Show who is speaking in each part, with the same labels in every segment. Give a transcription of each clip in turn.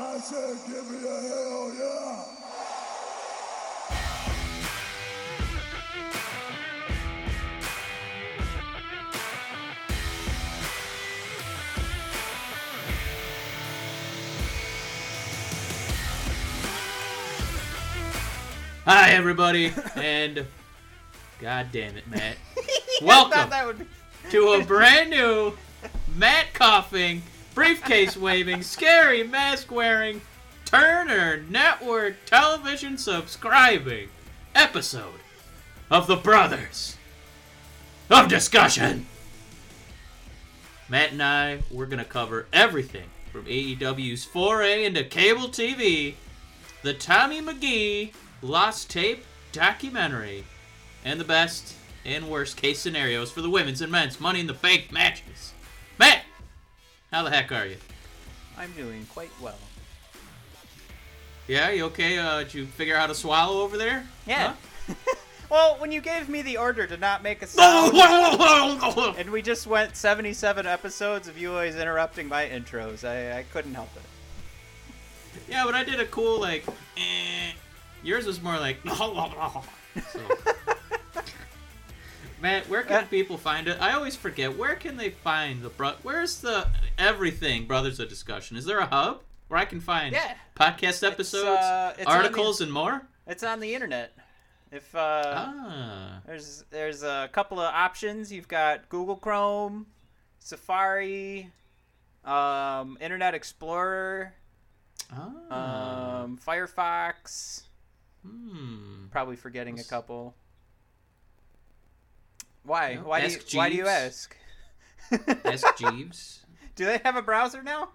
Speaker 1: I said, give me a hell yeah.
Speaker 2: Hi, everybody, and God damn it, Matt.
Speaker 3: I
Speaker 2: Welcome
Speaker 3: thought that would be.
Speaker 2: to a brand new Matt coughing, briefcase waving, scary mask wearing, Turner Network television subscribing episode of The Brothers of Discussion. Matt and I, we're going to cover everything from AEW's foray into cable TV, the Tommy McGee Lost Tape documentary, and the best and worst case scenarios for the women's and men's Money in the Bank matches. Matt, how the heck are you?
Speaker 3: I'm doing quite well.
Speaker 2: Yeah, you okay? Uh, did you figure out how to swallow over there?
Speaker 3: Yeah. well, when you gave me the order to not make a sound, and we just went 77 episodes of you always interrupting my intros, I, I couldn't help it.
Speaker 2: yeah, but I did a cool like. Eh. Yours was more like. So. Matt, where can
Speaker 3: Uh,
Speaker 2: people find it? I always forget. Where can they find the bro? Where's the everything Brothers of Discussion? Is there a hub where I can find
Speaker 3: Yeah.
Speaker 2: podcast episodes,
Speaker 3: uh, it's on the-
Speaker 2: articles, and more?
Speaker 3: It's on the internet. If uh,
Speaker 2: Ah,
Speaker 3: there's there's a couple of options. You've got Google Chrome, Safari, um, Internet Explorer,
Speaker 2: ah.
Speaker 3: um, Firefox.
Speaker 2: hmm.
Speaker 3: Probably forgetting a couple. Why?
Speaker 2: Yeah,
Speaker 3: Why do you,
Speaker 2: ask
Speaker 3: why do you ask?
Speaker 2: Ask Jeeves.
Speaker 3: do they have a browser now?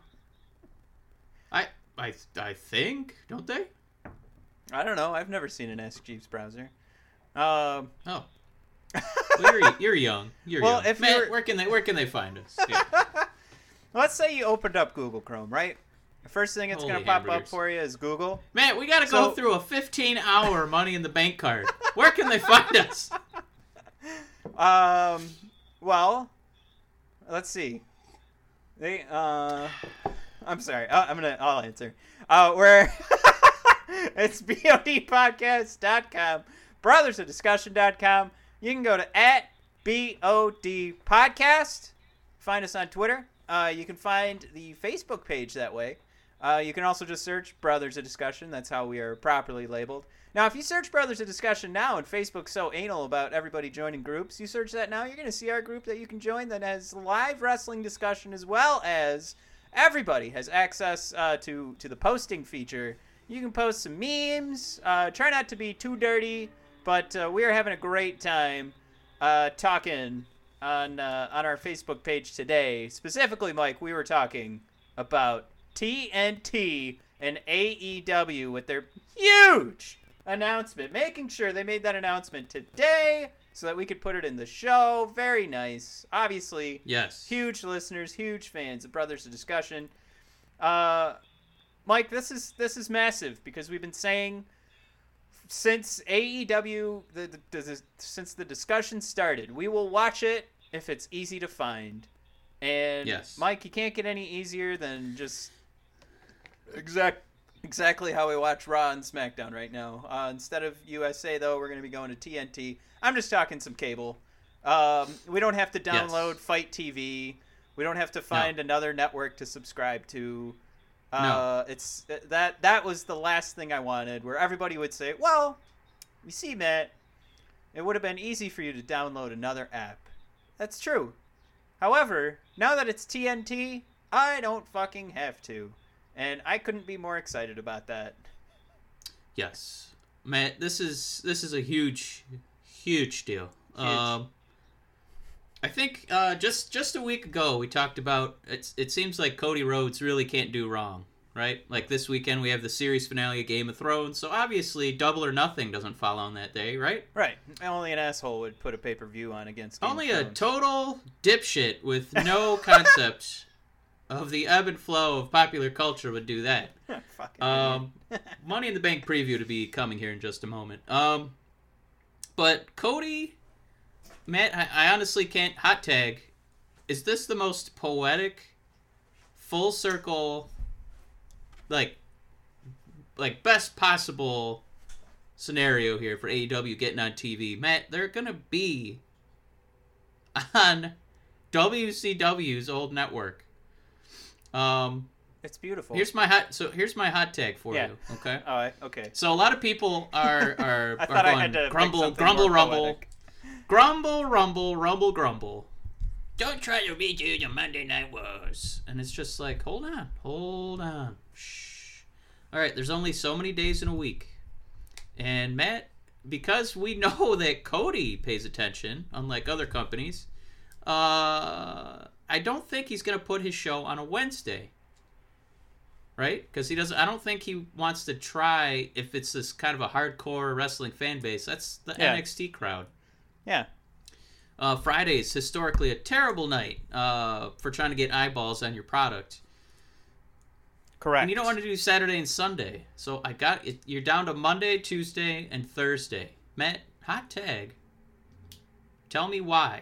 Speaker 2: I I I think don't they?
Speaker 3: I don't know. I've never seen an Ask Jeeves browser. Um,
Speaker 2: Oh. Well, you're, you're young. You're
Speaker 3: Well,
Speaker 2: young.
Speaker 3: if
Speaker 2: Matt,
Speaker 3: you're-
Speaker 2: where can they where can they find us? Yeah.
Speaker 3: let's say you opened up Google Chrome, right? The first thing it's gonna pop up for you is Google.
Speaker 2: Matt, we got to go through a 15 hour Money in the Bank card. Where can they find us?
Speaker 3: Um, well, let's see. They, uh, I'm sorry. Uh, I'm gonna, I'll answer. Uh, where it's bodpodcast.com, brothersofdiscussion.com. You can go to at bod podcast. Find us on Twitter. Uh, you can find the Facebook page that way. Uh, you can also just search Brothers of Discussion. That's how we are properly labeled. Now, if you search Brothers of Discussion now, and Facebook's so anal about everybody joining groups, you search that now, you're going to see our group that you can join that has live wrestling discussion as well as everybody has access uh, to to the posting feature. You can post some memes. Uh, try not to be too dirty, but uh, we are having a great time uh, talking on uh, on our Facebook page today. Specifically, Mike, we were talking about TNT and AEW with their huge announcement, making sure they made that announcement today so that we could put it in the show. Very nice. Obviously,
Speaker 2: Yes.
Speaker 3: huge listeners, huge fans of Brothers of Discussion. Uh, Mike, this is this is massive because we've been saying since AEW the, the, the since the discussion started, we will watch it if it's easy to find. And
Speaker 2: Yes.
Speaker 3: Mike, you can't get any easier than just exact exactly how we watch Raw and SmackDown right now. Uh, instead of USA though, we're going to be going to TNT. I'm just talking some cable. Um, we don't have to download
Speaker 2: Yes.
Speaker 3: FITE TV. We don't have to find another network to subscribe to.
Speaker 2: No.
Speaker 3: Uh, It's that that was the last thing I wanted, where everybody would say, "Well, you see, Matt, it would have been easy for you to download another app." That's true. However, now that it's TNT, I don't fucking have to, and I couldn't be more excited about that.
Speaker 2: Yes. Matt, this is this is a huge huge deal. Um I think uh, just just a week ago we talked about it's it seems like Cody Rhodes really can't do wrong, right? Like this weekend we have the series finale of Game of Thrones, so obviously Double or Nothing doesn't fall on that day, right?
Speaker 3: Right. Only an asshole would put a pay per view on against. Game
Speaker 2: Only a total dipshit with no concept of the ebb and flow of popular culture would do that. Um, Money in the Bank preview to be coming here in just a moment. Um, but Cody, Matt, I, I honestly can't hot tag. Is this the most poetic, full circle like like best possible scenario here for AEW getting on TV. Matt, they're gonna be on WCW's old network. Um,
Speaker 3: It's beautiful.
Speaker 2: here's my hot. So here's my hot tag for
Speaker 3: Yeah.
Speaker 2: you. Okay.
Speaker 3: All right. Okay.
Speaker 2: So a lot of people are are, are going grumble, grumble, rumble, grumble, rumble, rumble, grumble. Don't try to redo the Monday Night Wars. And it's just like, hold on, hold on. Shh. All right, there's only so many days in a week. And Matt, because we know that Cody pays attention, unlike other companies, uh, I don't think he's going to put his show on a Wednesday. Right? Because he doesn't. I don't think he wants to try if it's this kind of a hardcore wrestling fan base. That's the
Speaker 3: Yeah.
Speaker 2: NXT crowd.
Speaker 3: Yeah.
Speaker 2: Uh, Fridays historically a terrible night uh, for trying to get eyeballs on your product,
Speaker 3: Correct.
Speaker 2: and you don't want to do Saturday and Sunday. So I got it. You're down to Monday, Tuesday, and Thursday. Matt, hot tag. Tell me why,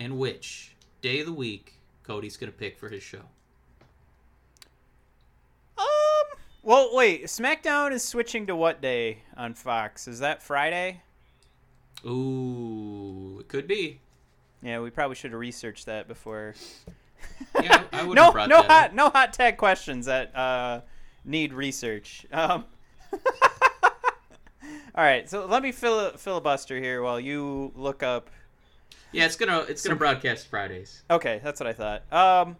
Speaker 2: and which day of the week Cody's gonna pick for his show.
Speaker 3: Um. Well, wait. SmackDown is switching to what day on Fox? Is that Friday?
Speaker 2: Ooh, it could be.
Speaker 3: Yeah, we probably should have researched that before.
Speaker 2: Yeah, I would
Speaker 3: no,
Speaker 2: have brought
Speaker 3: no hot,
Speaker 2: up.
Speaker 3: no hot tag questions that uh, need research. Um. All right, so let me fil- filibuster here while you look up.
Speaker 2: Yeah, it's gonna it's gonna broadcast Fridays.
Speaker 3: Okay, that's what I thought. Um,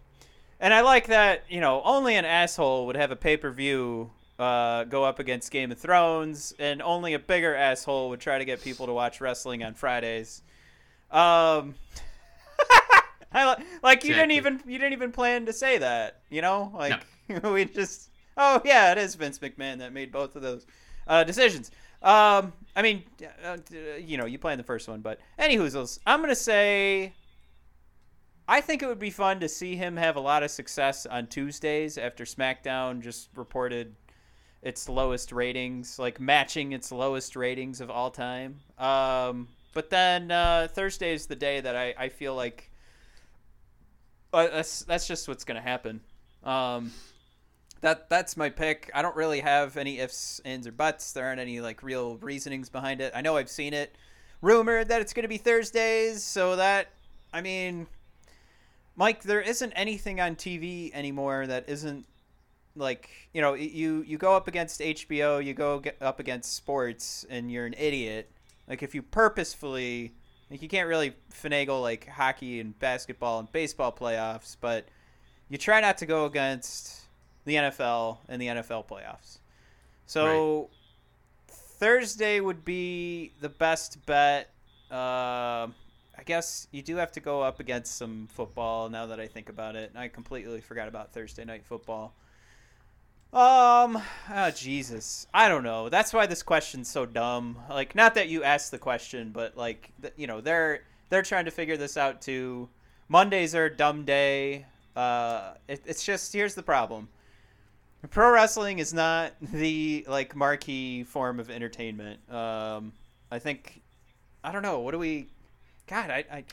Speaker 3: and I like that you know only an asshole would have a pay per view uh, go up against Game of Thrones, and only a bigger asshole would try to get people to watch wrestling on Fridays. Um, I li- like you didn't even you didn't even plan to say that. You know, like we just oh yeah, it is Vince McMahon that made both of those uh, decisions. Um, I mean, uh, you know, you play in the first one, but anywhoozles, I'm gonna say I think it would be fun to see him have a lot of success on Tuesdays after SmackDown just reported its lowest ratings, like matching its lowest ratings of all time. Um, but then uh, Thursday is the day that I, I feel like uh, that's that's just what's gonna happen. Um, that that's my pick. I don't really have any ifs, ands, or buts. There aren't any like real reasonings behind it. I know I've seen it rumored that it's gonna be Thursdays, so that I mean Mike, there isn't anything on TV anymore that isn't like you know you you go up against HBO, you go up against sports, and you're an idiot. Like if you purposefully, like you can't really finagle like hockey and basketball and baseball playoffs, but you try not to go against the NFL and the NFL playoffs. So Thursday would be the best bet. Uh, I guess you do have to go up against some football now that I think about it. I completely forgot about Thursday night football. Um, oh Jesus, I don't know. That's why this question's so dumb. Like, not that you asked the question, but like, you know, they're they're trying to figure this out too. Mondays are a dumb day. Uh, it, it's just here's the problem. Pro wrestling is not the like marquee form of entertainment. Um, I think I don't know. What do we? God, I, I,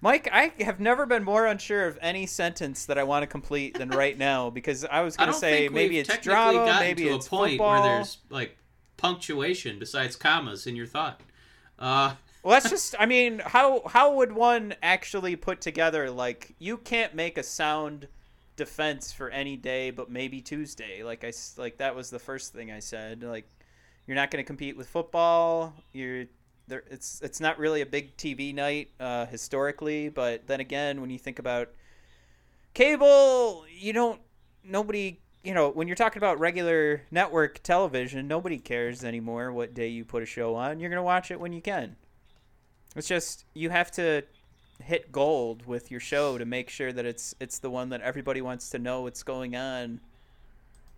Speaker 3: Mike, I have never been more unsure of any sentence that I want to complete than right now because I was going to say maybe it's drama, maybe
Speaker 2: to
Speaker 3: it's
Speaker 2: a point
Speaker 3: football.
Speaker 2: where there's like punctuation besides commas in your thought. Uh,
Speaker 3: Well, that's just. I mean, how how would one actually put together like you can't make a sound defense for any day, but maybe Tuesday. Like I like that was the first thing I said. Like you're not going to compete with football. You're there. It's it's not really a big TV night uh, historically, but then again, when you think about cable, you don't. Nobody. You know, when you're talking about regular network television, nobody cares anymore what day you put a show on. You're going to watch it when you can. It's just you have to hit gold with your show to make sure that it's it's the one that everybody wants to know what's going on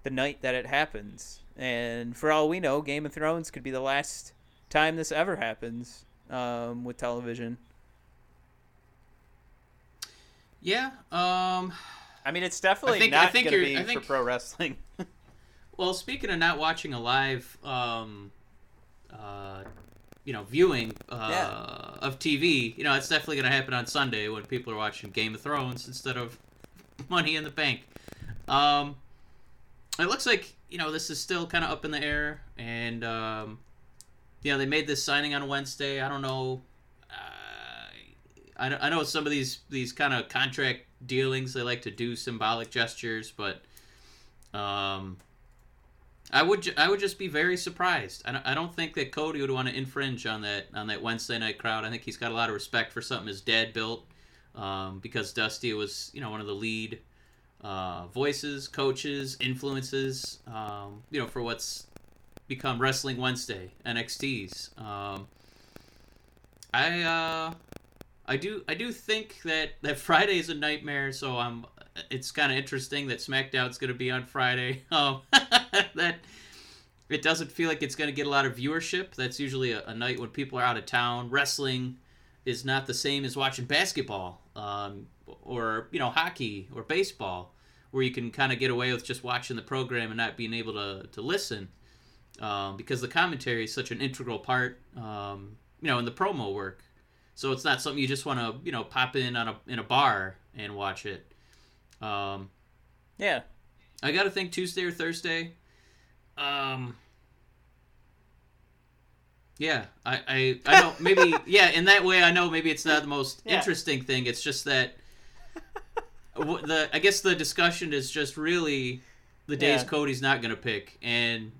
Speaker 3: the night that it happens. And for all we know, Game of Thrones could be the last time this ever happens um, with television.
Speaker 2: yeah. Um.
Speaker 3: I mean, it's definitely
Speaker 2: I think-
Speaker 3: not going to be
Speaker 2: I think-
Speaker 3: for pro wrestling.
Speaker 2: Well, speaking of not watching a live, um, uh, you know, viewing uh,
Speaker 3: Yeah.
Speaker 2: of TV, you know, it's definitely going to happen on Sunday when people are watching Game of Thrones instead of Money in the Bank. Um, it looks like you know this is still kind of up in the air, and um, you know they made this signing on Wednesday. I don't know. Uh, I, I know some of these these kind of contract dealings they like to do symbolic gestures, but um, I would ju- I would just be very surprised. I don't, I don't think that Cody would want to infringe on that on that Wednesday night crowd. I think he's got a lot of respect for something his dad built, um, because Dusty was you know one of the lead uh, voices, coaches, influences, um, you know, for what's become Wrestling Wednesday, NXT's. Um, I uh, I do I do think that that Friday is a nightmare, so I'm. It's kind of interesting that SmackDown's going to be on Friday. Um, that it doesn't feel like it's going to get a lot of viewership. That's usually a, a night when people are out of town. Wrestling is not the same as watching basketball. Um, or you know hockey or baseball where you can kind of get away with just watching the program and not being able to, to listen um, because the commentary is such an integral part um, you know in the promo work so it's not something you just want to you know pop in on a in a bar and watch it um,
Speaker 3: Yeah.
Speaker 2: I got to think Tuesday or Thursday. Um. Yeah, I, I, I don't maybe yeah. In that way, I know maybe it's not the most
Speaker 3: Yeah.
Speaker 2: interesting thing. It's just that the I guess the discussion is just really the days
Speaker 3: Yeah.
Speaker 2: Cody's not gonna pick, and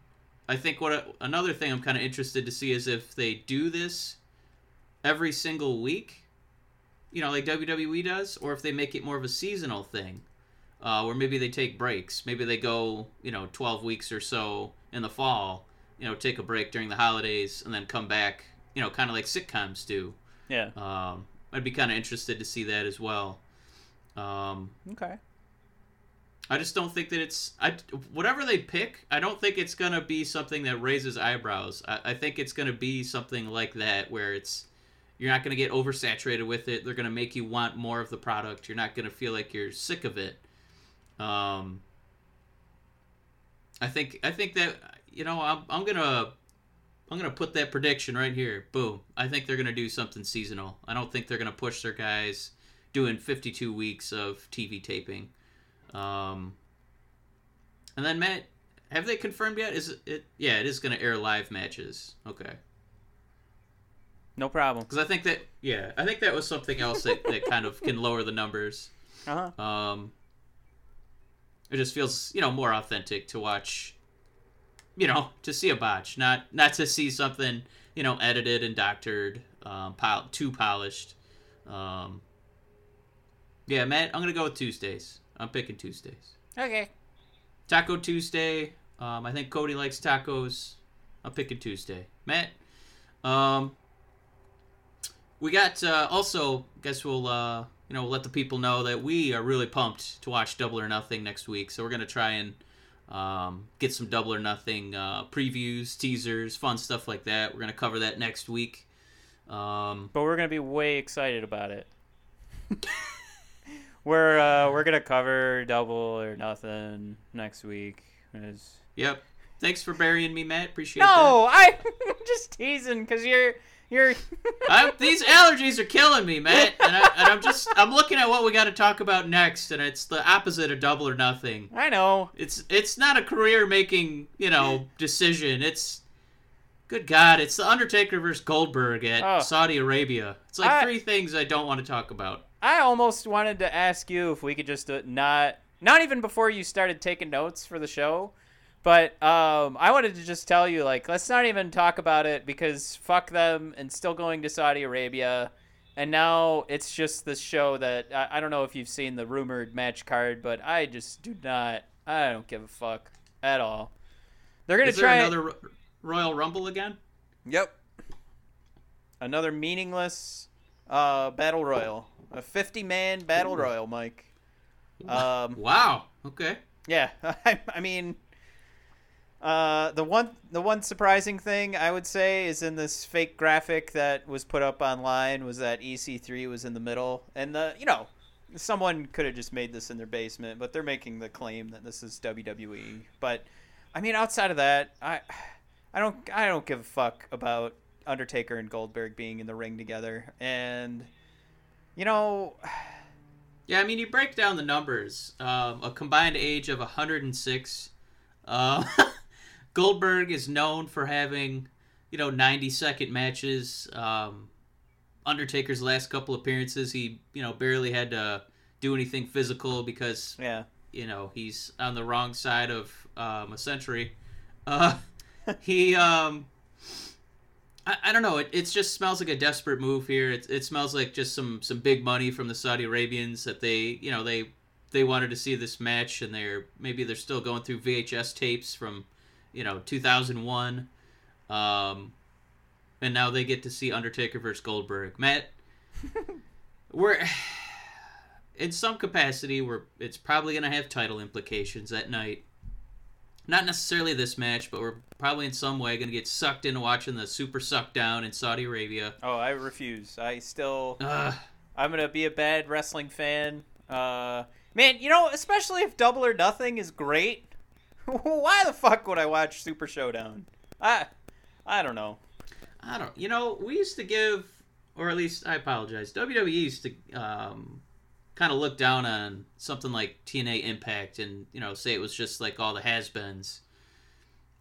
Speaker 2: I think what another thing I'm kind of interested to see is if they do this every single week, you know, like WWE does, or if they make it more of a seasonal thing uh, where maybe they take breaks. Maybe they go, you know, 12 weeks or so in the fall, you know, take a break during the holidays and then come back, you know, kind of like sitcoms do.
Speaker 3: Yeah.
Speaker 2: Um, I'd be kind of interested to see that as well. Um,
Speaker 3: Okay.
Speaker 2: I just don't think that it's I whatever they pick. I don't think it's gonna be something that raises eyebrows. I, I think it's gonna be something like that where it's you're not gonna get oversaturated with it. They're gonna make you want more of the product. You're not gonna feel like you're sick of it. Um, I think I think that you know I'm I'm gonna I'm gonna put that prediction right here. Boom. I think they're gonna do something seasonal. I don't think they're gonna push their guys doing 52 weeks of TV taping. Um, and then Matt, have they confirmed yet? Is it? yeah, it is to air live matches. Okay,
Speaker 3: No problem.
Speaker 2: because I think that yeah, I think that was something else that, that kind of can lower the numbers.
Speaker 3: Uh huh.
Speaker 2: Um, it just feels you know more authentic to watch. You know, to see a botch, not not to see something you know edited and doctored, um, pol- too polished. Um, yeah, Matt, I'm gonna go with Tuesdays. I'm picking Tuesdays.
Speaker 3: Okay.
Speaker 2: Taco Tuesday. Um, I think Cody likes tacos. I'm picking Tuesday. Matt. Um, we got uh, also. Guess we'll uh, you know let the people know that we are really pumped to watch Double or Nothing next week. So we're gonna try and um, get some Double or Nothing uh, previews, teasers, fun stuff like that. We're gonna cover that next week. Um,
Speaker 3: But we're gonna be way excited about it. we're uh, we're gonna cover double or nothing next week. It's-
Speaker 2: yep. Thanks for burying me, Matt. Appreciate that.
Speaker 3: No, I'm just teasing because you're you're.
Speaker 2: I'm, these allergies are killing me, man. and, I, and I'm just I'm looking at what we got to talk about next, and it's the opposite of double or nothing.
Speaker 3: I know.
Speaker 2: It's it's not a career making you know decision. It's good God, it's the Undertaker versus Goldberg at
Speaker 3: Oh.
Speaker 2: Saudi Arabia. It's like
Speaker 3: I-
Speaker 2: three things I don't want to talk about.
Speaker 3: I almost wanted to ask you if we could just uh, not not even before you started taking notes for the show, but um, I wanted to just tell you like let's not even talk about it because fuck them and still going to Saudi Arabia, and now it's just this show that I, I don't know if you've seen the rumored match card, but I just do not. I don't give a fuck at all. They're gonna
Speaker 2: Is there
Speaker 3: try
Speaker 2: another Ro- Royal Rumble again?
Speaker 3: Yep. Another meaningless uh, battle royal. A 50 man battle royal, Mike. Um,
Speaker 2: Wow. Okay.
Speaker 3: yeah, I, I mean, uh, the one the one surprising thing I would say is in this fake graphic that was put up online was that EC3 was in the middle, and the you know someone could have just made this in their basement, but they're making the claim that this is WWE. But I mean, outside of that, I I don't I don't give a fuck about Undertaker and Goldberg being in the ring together, and you know.
Speaker 2: Yeah, I mean, you break down the numbers. Um, a combined age of 106, Uh, Goldberg is known for having, you know, 90 second matches. Um, Undertaker's last couple appearances, he, you know, barely had to do anything physical because,
Speaker 3: Yeah.
Speaker 2: you know, he's on the wrong side of um, a century. Uh, he, um, I, I don't know. It, it just smells like a desperate move here. It, it smells like just some, some big money from the Saudi Arabians that they, you know, they they wanted to see this match and they're maybe they're still going through VHS tapes from, you know, 2001. Um, and now they get to see Undertaker versus Goldberg. Matt, we're in some capacity we're it's probably going to have title implications that night. Not necessarily this match, but we're probably in some way going to get sucked into watching the Super Suck Down in Saudi Arabia.
Speaker 3: Oh, I refuse. I still. I'm gonna be a bad wrestling fan. Uh, man, you know, especially if Double or Nothing is great. Why the fuck would I watch Super Showdown? I, I don't know.
Speaker 2: I don't. You know, we used to give, or at least I apologize. WWE used to um, kind of look down on something like TNA Impact, and you know, say it was just like all the has-beens.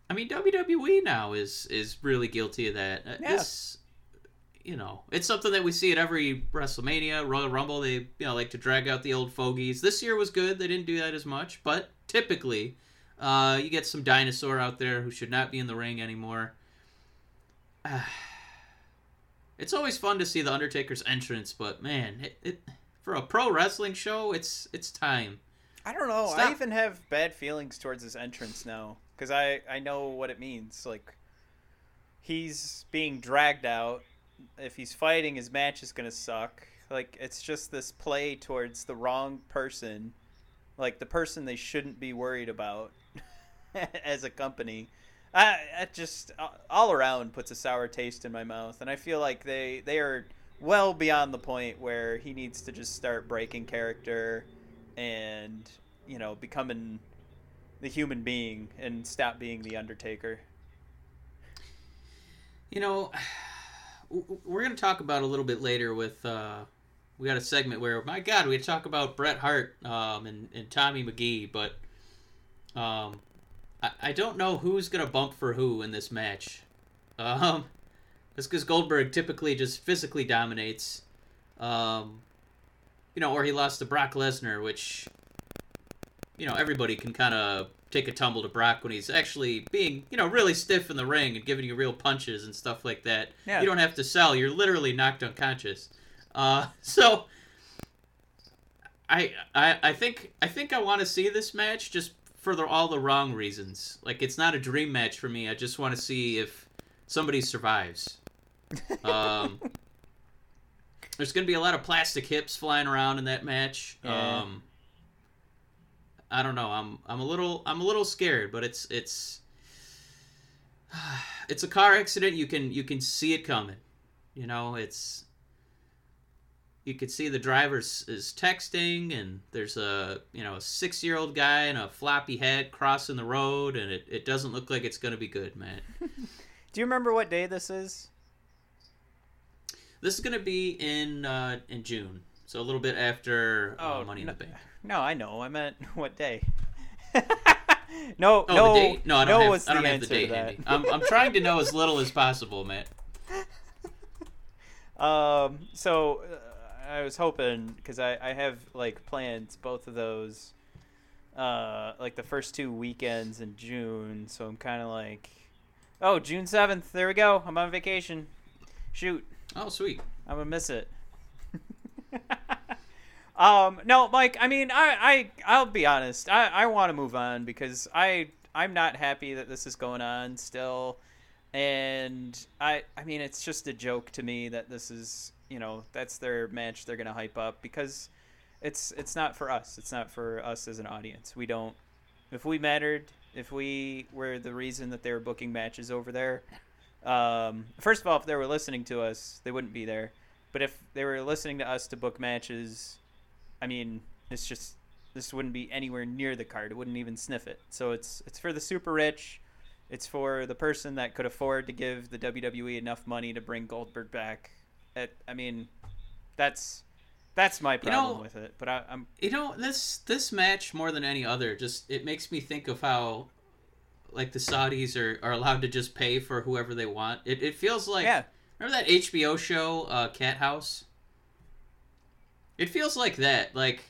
Speaker 2: I mean, WWE now is is really guilty of that. Uh,
Speaker 3: Yeah.
Speaker 2: You know, it's something that we see at every WrestleMania, Royal Rumble. They you know like to drag out the old fogies. This year was good. They didn't do that as much, but typically, uh, you get some dinosaur out there who should not be in the ring anymore. it's always fun to see the Undertaker's entrance, but man, it, it for a pro wrestling show, it's it's time.
Speaker 3: I don't know. I even have bad feelings towards his entrance now because I I know what it means. Like he's being dragged out. If he's fighting, his match is gonna suck. Like it's just this play towards the wrong person, like the person they shouldn't be worried about as a company. I, I just all around puts a sour taste in my mouth, and I feel like they they are well beyond the point where he needs to just start breaking character and you know becoming the human being and stop being the Undertaker.
Speaker 2: You know, we're gonna talk about a little bit later with. Uh, we got a segment where, my God, we talk about Bret Hart um, and, and Tommy McGee, but um, I, I don't know who's gonna bump for who in this match. Um, that's because Goldberg typically just physically dominates. Um, you know, or he lost to Brock Lesnar, which you know everybody can kind of take a tumble to Brock when he's actually being you know really stiff in the ring and giving you real punches and stuff like that.
Speaker 3: Yeah.
Speaker 2: You don't have to sell; you're literally knocked unconscious. Uh, so I, I I think I think I want to see this match just for the, all the wrong reasons. Like it's not a dream match for me. I just want to see if somebody survives. Um, there's going to be a lot of plastic hips flying around in that match.
Speaker 3: Yeah.
Speaker 2: Um, I don't know. I'm I'm a little I'm a little scared, but it's it's it's a car accident. You can you can see it coming. You know, it's you could see the driver is texting, and there's a you know a six year old guy in a floppy head crossing the road, and it, it doesn't look like it's gonna be good, man.
Speaker 3: Do you remember what day this is?
Speaker 2: This is gonna be in uh, in June, so a little bit after uh,
Speaker 3: Oh,
Speaker 2: Money in
Speaker 3: no-
Speaker 2: the Bank.
Speaker 3: No, I know. I meant what day. no,
Speaker 2: Oh,
Speaker 3: no,
Speaker 2: date? No, I don't
Speaker 3: no
Speaker 2: have. I don't
Speaker 3: the
Speaker 2: have the date handy. I'm, I'm trying to know as little as possible, man
Speaker 3: Um, so uh, I was hoping because I, I have like plans both of those, uh, like the first two weekends in June. So I'm kind of like, oh, June seventh. There we go. I'm on vacation. Shoot,
Speaker 2: Oh, sweet.
Speaker 3: I'm gonna miss it. um, no, Mike. I mean, I, I, I'll be honest. I, I want to move on because I, I'm not happy that this is going on still, and I, I mean, it's just a joke to me that this is, you know, that's their match they're gonna hype up because it's, it's not for us. It's not for us as an audience. We don't. If we mattered, if we were the reason that they were booking matches over there, um, first of all, if they were listening to us, they wouldn't be there. But if they were listening to us to book matches, I mean, it's just this wouldn't be anywhere near the card. It wouldn't even sniff it. So it's it's for the super rich. It's for the person that could afford to give the WWE enough money to bring Goldberg back. It, I mean, that's that's my
Speaker 2: You
Speaker 3: problem
Speaker 2: know-
Speaker 3: with it. But I, I'm
Speaker 2: You know, this this match more than any other, just it makes me think of how like the Saudis are, are allowed to just pay for whoever they want. It it feels like
Speaker 3: yeah.
Speaker 2: remember that HBO show uh, Cat House. It feels like that. Like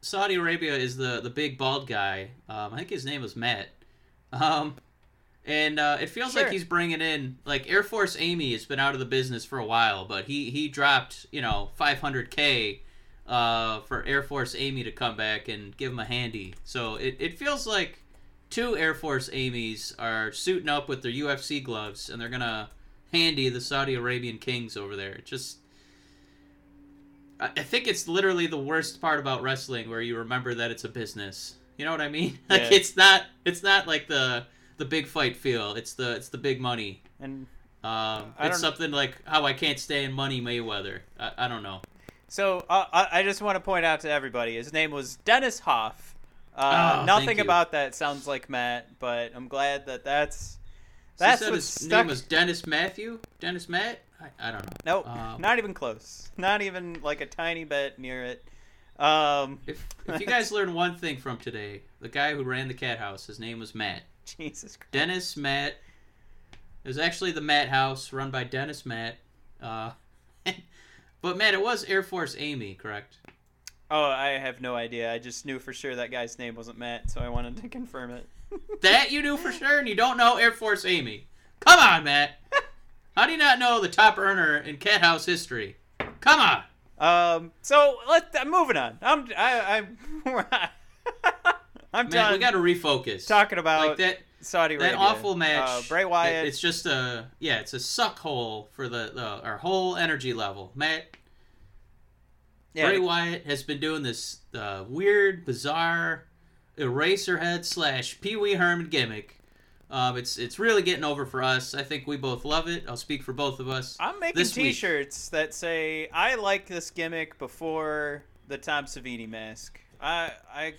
Speaker 2: Saudi Arabia is the the big bald guy. Um, I think his name was Matt. Um, and uh, it feels
Speaker 3: Sure.
Speaker 2: like he's bringing in like Air Force Amy has been out of the business for a while, but he he dropped you know 500k uh, for Air Force Amy to come back and give him a handy. So it, it feels like two Air Force Amy's are suiting up with their UFC gloves and they're gonna handy the Saudi Arabian kings over there. It just I I think it's literally the worst part about wrestling where you remember that it's a business. You know what I mean? Like
Speaker 3: Yeah.
Speaker 2: it's not it's not like the the big fight feel. It's the it's the big money.
Speaker 3: And
Speaker 2: Um, it's something like how I can't stay in Money Mayweather. I, I don't know.
Speaker 3: so uh, I, I just want to point out to everybody, his name was Dennis Hof. Uh,
Speaker 2: Oh,
Speaker 3: nothing about that sounds like Matt, but I'm glad that that's
Speaker 2: So
Speaker 3: that's
Speaker 2: said
Speaker 3: what's
Speaker 2: his
Speaker 3: stuck.
Speaker 2: name was Dennis Matthew. Dennis Matt. I, I don't know.
Speaker 3: Nope,
Speaker 2: Um,
Speaker 3: not even close. Not even like a tiny bit near it. Um,
Speaker 2: If if you guys learn one thing from today, the guy who ran the cat house, his name was Matt.
Speaker 3: Jesus Christ.
Speaker 2: Dennis Matt. It was actually the Matt House run by Dennis Matt. Uh, but Matt, it was Air Force Amy, correct?
Speaker 3: Oh, I have no idea. I just knew for sure that guy's name wasn't Matt, so I wanted to confirm it.
Speaker 2: That you knew for sure, and you don't know Air Force Amy. Come on, Matt. How do you not know the top earner in cat house history? Come on.
Speaker 3: Um, so let I'm moving on. I'm I I I'm
Speaker 2: Man,
Speaker 3: done
Speaker 2: we got to refocus.
Speaker 3: talking about
Speaker 2: like that.
Speaker 3: Saudi Arabia.
Speaker 2: That awful match.
Speaker 3: Uh, Bray Wyatt.
Speaker 2: it- It's just a yeah. It's a suck hole for the, the our whole energy level. Matt
Speaker 3: yeah,
Speaker 2: Bray Wyatt has been doing this uh, weird, bizarre Eraserhead slash Pee Wee Herman gimmick. Um, it's it's really getting over for us. I think we both love it. I'll speak for both of us.
Speaker 3: I'm making. T-shirts that say I like this gimmick before the Tom Savini mask. I I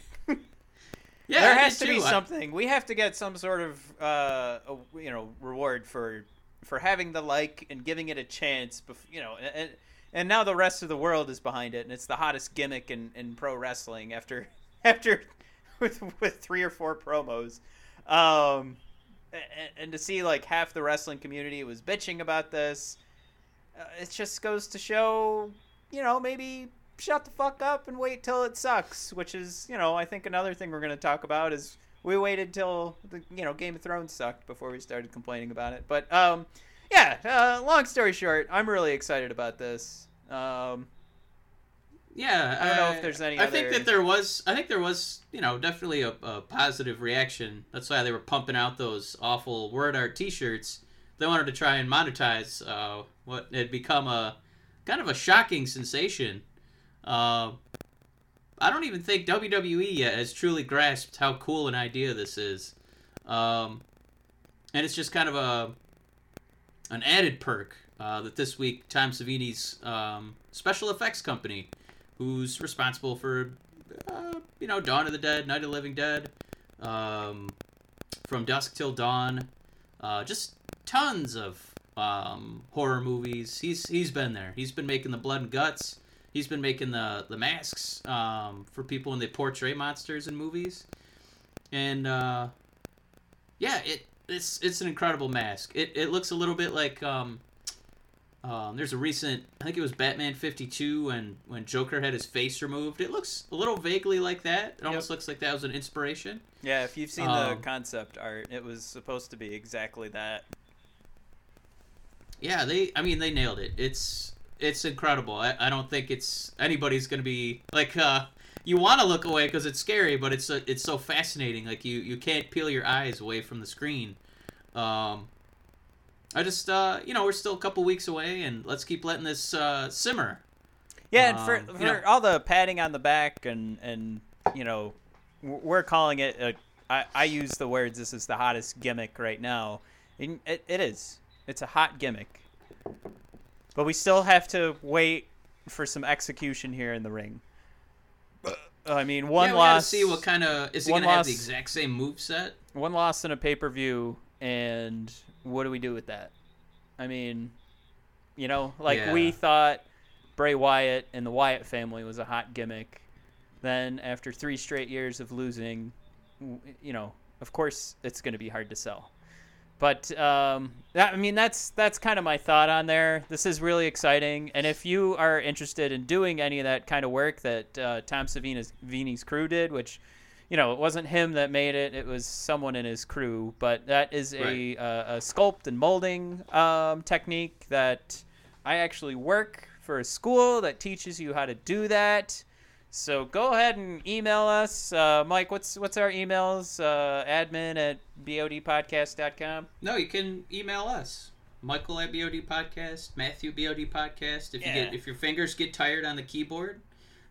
Speaker 2: Yeah,
Speaker 3: there has to be
Speaker 2: too. I-
Speaker 3: something. We have to get some sort of uh, a, you know reward for for having the like and giving it a chance. Bef- you know, and, and now the rest of the world is behind it, and it's the hottest gimmick in, in pro wrestling after after with with three or four promos. Um, and, and to see like half the wrestling community was bitching about this, uh, it just goes to show, you know, maybe shut the fuck up and wait till it sucks. Which is, you know, I think another thing we're going to talk about is we waited till the you know Game of Thrones sucked before we started complaining about it. But um, yeah. Uh, long story short, I'm really excited about this. Um,
Speaker 2: Yeah,
Speaker 3: I don't know if there's any
Speaker 2: I think that there was. I think there was. You know, definitely a, a positive reaction. That's why they were pumping out those awful word art T-shirts. They wanted to try and monetize uh, what had become a kind of a shocking sensation. Uh, I don't even think WWE yet has truly grasped how cool an idea this is, um, and it's just kind of a an added perk uh, that this week Tom Savini's um, special effects company who's responsible for, uh, you know, Dawn of the Dead, Night of the Living Dead, um, From Dusk Till Dawn, uh, just tons of um, horror movies. He's he's been there. He's been making the blood and guts. He's been making the the masks um, for people when they portray monsters in movies, and uh, yeah, it it's it's an incredible mask. It it looks a little bit like um, um, there's a recent, I think it was Batman 52 when when Joker had his face removed. It looks a little vaguely like that. It almost looks like that was an inspiration.
Speaker 3: yeah, if you've seen the
Speaker 2: Um,
Speaker 3: concept art, it was supposed to be exactly that.
Speaker 2: Yeah, they. I mean, they nailed it. It's it's incredible. I, I don't think it's anybody's gonna be like. uh You want to look away because it's scary, but it's uh, it's so fascinating. Like you you can't peel your eyes away from the screen. Um, I just uh you know we're still a couple weeks away, and let's keep letting this uh, simmer.
Speaker 3: Yeah, and for,
Speaker 2: Um,
Speaker 3: for
Speaker 2: you know-
Speaker 3: all the padding on the back and and you know, we're calling it. A, I I use the words. This is the hottest gimmick right now. And it, it is. It's a hot gimmick. But we still have to wait for some execution here in the ring. I mean, one
Speaker 2: yeah,
Speaker 3: loss.
Speaker 2: see what kind of is he gonna have the exact same move set?
Speaker 3: one loss in a pay per view, and what do we do with that? I mean, you know, like
Speaker 2: Yeah.
Speaker 3: we thought Bray Wyatt and the Wyatt family was a hot gimmick. Then after three straight years of losing, you know, of course it's going to be hard to sell. But um, that, I mean, that's that's kind of my thought on there. This is really exciting, and if you are interested in doing any of that kind of work that uh, Tom Savini's Vini's crew did, which you know, it wasn't him that made it; it was someone in his crew. But that is a,
Speaker 2: Right.
Speaker 3: uh, a sculpt and molding um, technique that I actually work for a school that teaches you how to do that. So go ahead and email us, uh, Mike. What's what's our emails? Uh, admin at bodpodcast.com.
Speaker 2: No, you can email us. Michael at BOD Podcast, Matthew BOD Podcast. If you get if your fingers get tired on the keyboard,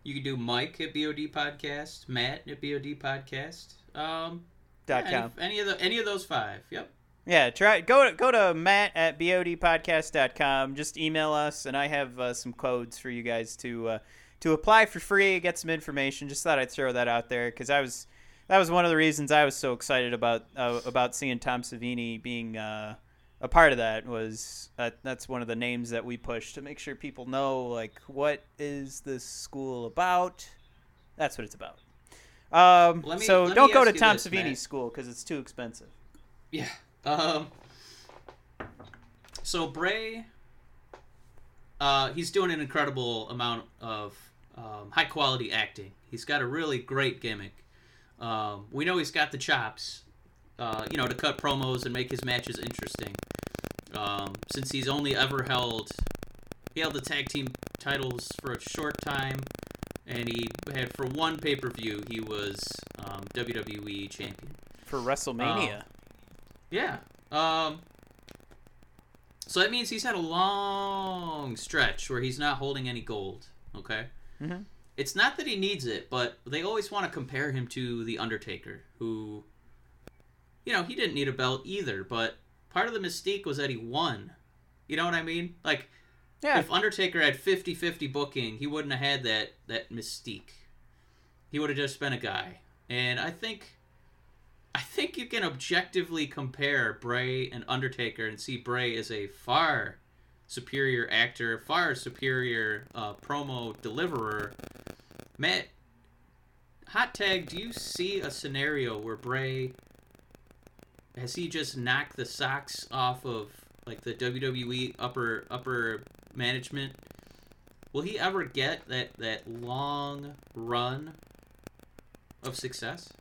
Speaker 2: you can do Mike at BOD Podcast, Matt at BOD Podcast. Um,
Speaker 3: Dot
Speaker 2: yeah,
Speaker 3: com.
Speaker 2: Any, any of the any of those five. Yep.
Speaker 3: Yeah, try go to go to Matt at bodpodcast.com. Just email us, and I have uh, some codes for you guys to uh, to apply for free, get some information. Just thought I'd throw that out there because I was that was one of the reasons I was so excited about uh, about seeing Tom Savini being uh, a part of that. Was that that's one of the names that we push to make sure people know like what is this school about. That's what it's about. Um,
Speaker 2: Let me-
Speaker 3: so don't go to Tom
Speaker 2: this,
Speaker 3: Savini's
Speaker 2: Matt.
Speaker 3: school because it's too expensive.
Speaker 2: Yeah. Um. So Bray, uh, he's doing an incredible amount of um, high quality acting. He's got a really great gimmick. Um, we know he's got the chops, uh, you know, to cut promos and make his matches interesting. Um, since he's only ever held, he held the tag team titles for a short time, and he had for one pay per view he was um, WWE champion.
Speaker 3: for WrestleMania.
Speaker 2: Yeah. So that means he's had a long stretch where he's not holding any gold. Okay.
Speaker 3: Mhm.
Speaker 2: It's not that he needs it, but they always want to compare him to the Undertaker, who, you know, he didn't need a belt either. But part of the mystique was that he won. You know what I mean? Like,
Speaker 3: yeah,
Speaker 2: if Undertaker had 50-50 booking, he wouldn't have had that that mystique. He would have just been a guy. And I think I think you can objectively compare Bray and Undertaker and see Bray is a far superior actor, far superior uh, promo deliverer. Matt, hot tag, do you see a scenario where Bray has he just knocked the socks off of like the WWE upper upper management? Will he ever get that that long run of success?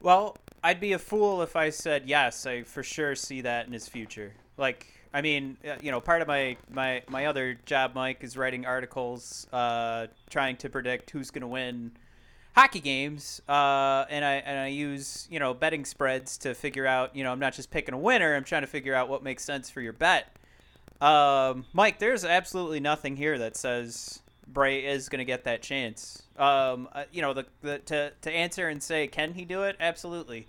Speaker 3: Well, I'd be a fool if I said yes. I for sure see that in his future. Like, I mean, uh, you know, part of my my my other job, Mike, is writing articles, uh, trying to predict who's going to win hockey games, uh, and I and I use you know betting spreads to figure out. You know, I'm not just picking a winner. I'm trying to figure out what makes sense for your bet. Um, Mike, there's absolutely nothing here that says Bray is going to get that chance. Um, uh, you know, the, the to to answer and say, can he do it? Absolutely.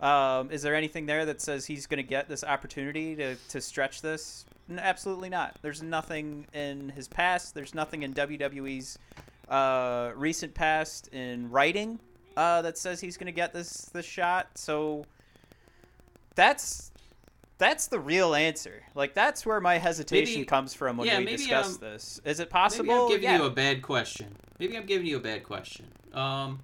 Speaker 3: Um, is there anything there that says he's going to get this opportunity to, to stretch this? Absolutely not. There's nothing in his past. There's nothing in WWE's uh, recent past in writing uh, that says he's going to get this this shot. So that's that's the real answer. Like that's where my hesitation
Speaker 2: Maybe-
Speaker 3: comes from when
Speaker 2: yeah,
Speaker 3: we discuss
Speaker 2: um,
Speaker 3: this. Is it possible? Maybe?
Speaker 2: I'm giving
Speaker 3: yeah.
Speaker 2: you a bad question. Maybe I'm giving you a bad question. Um,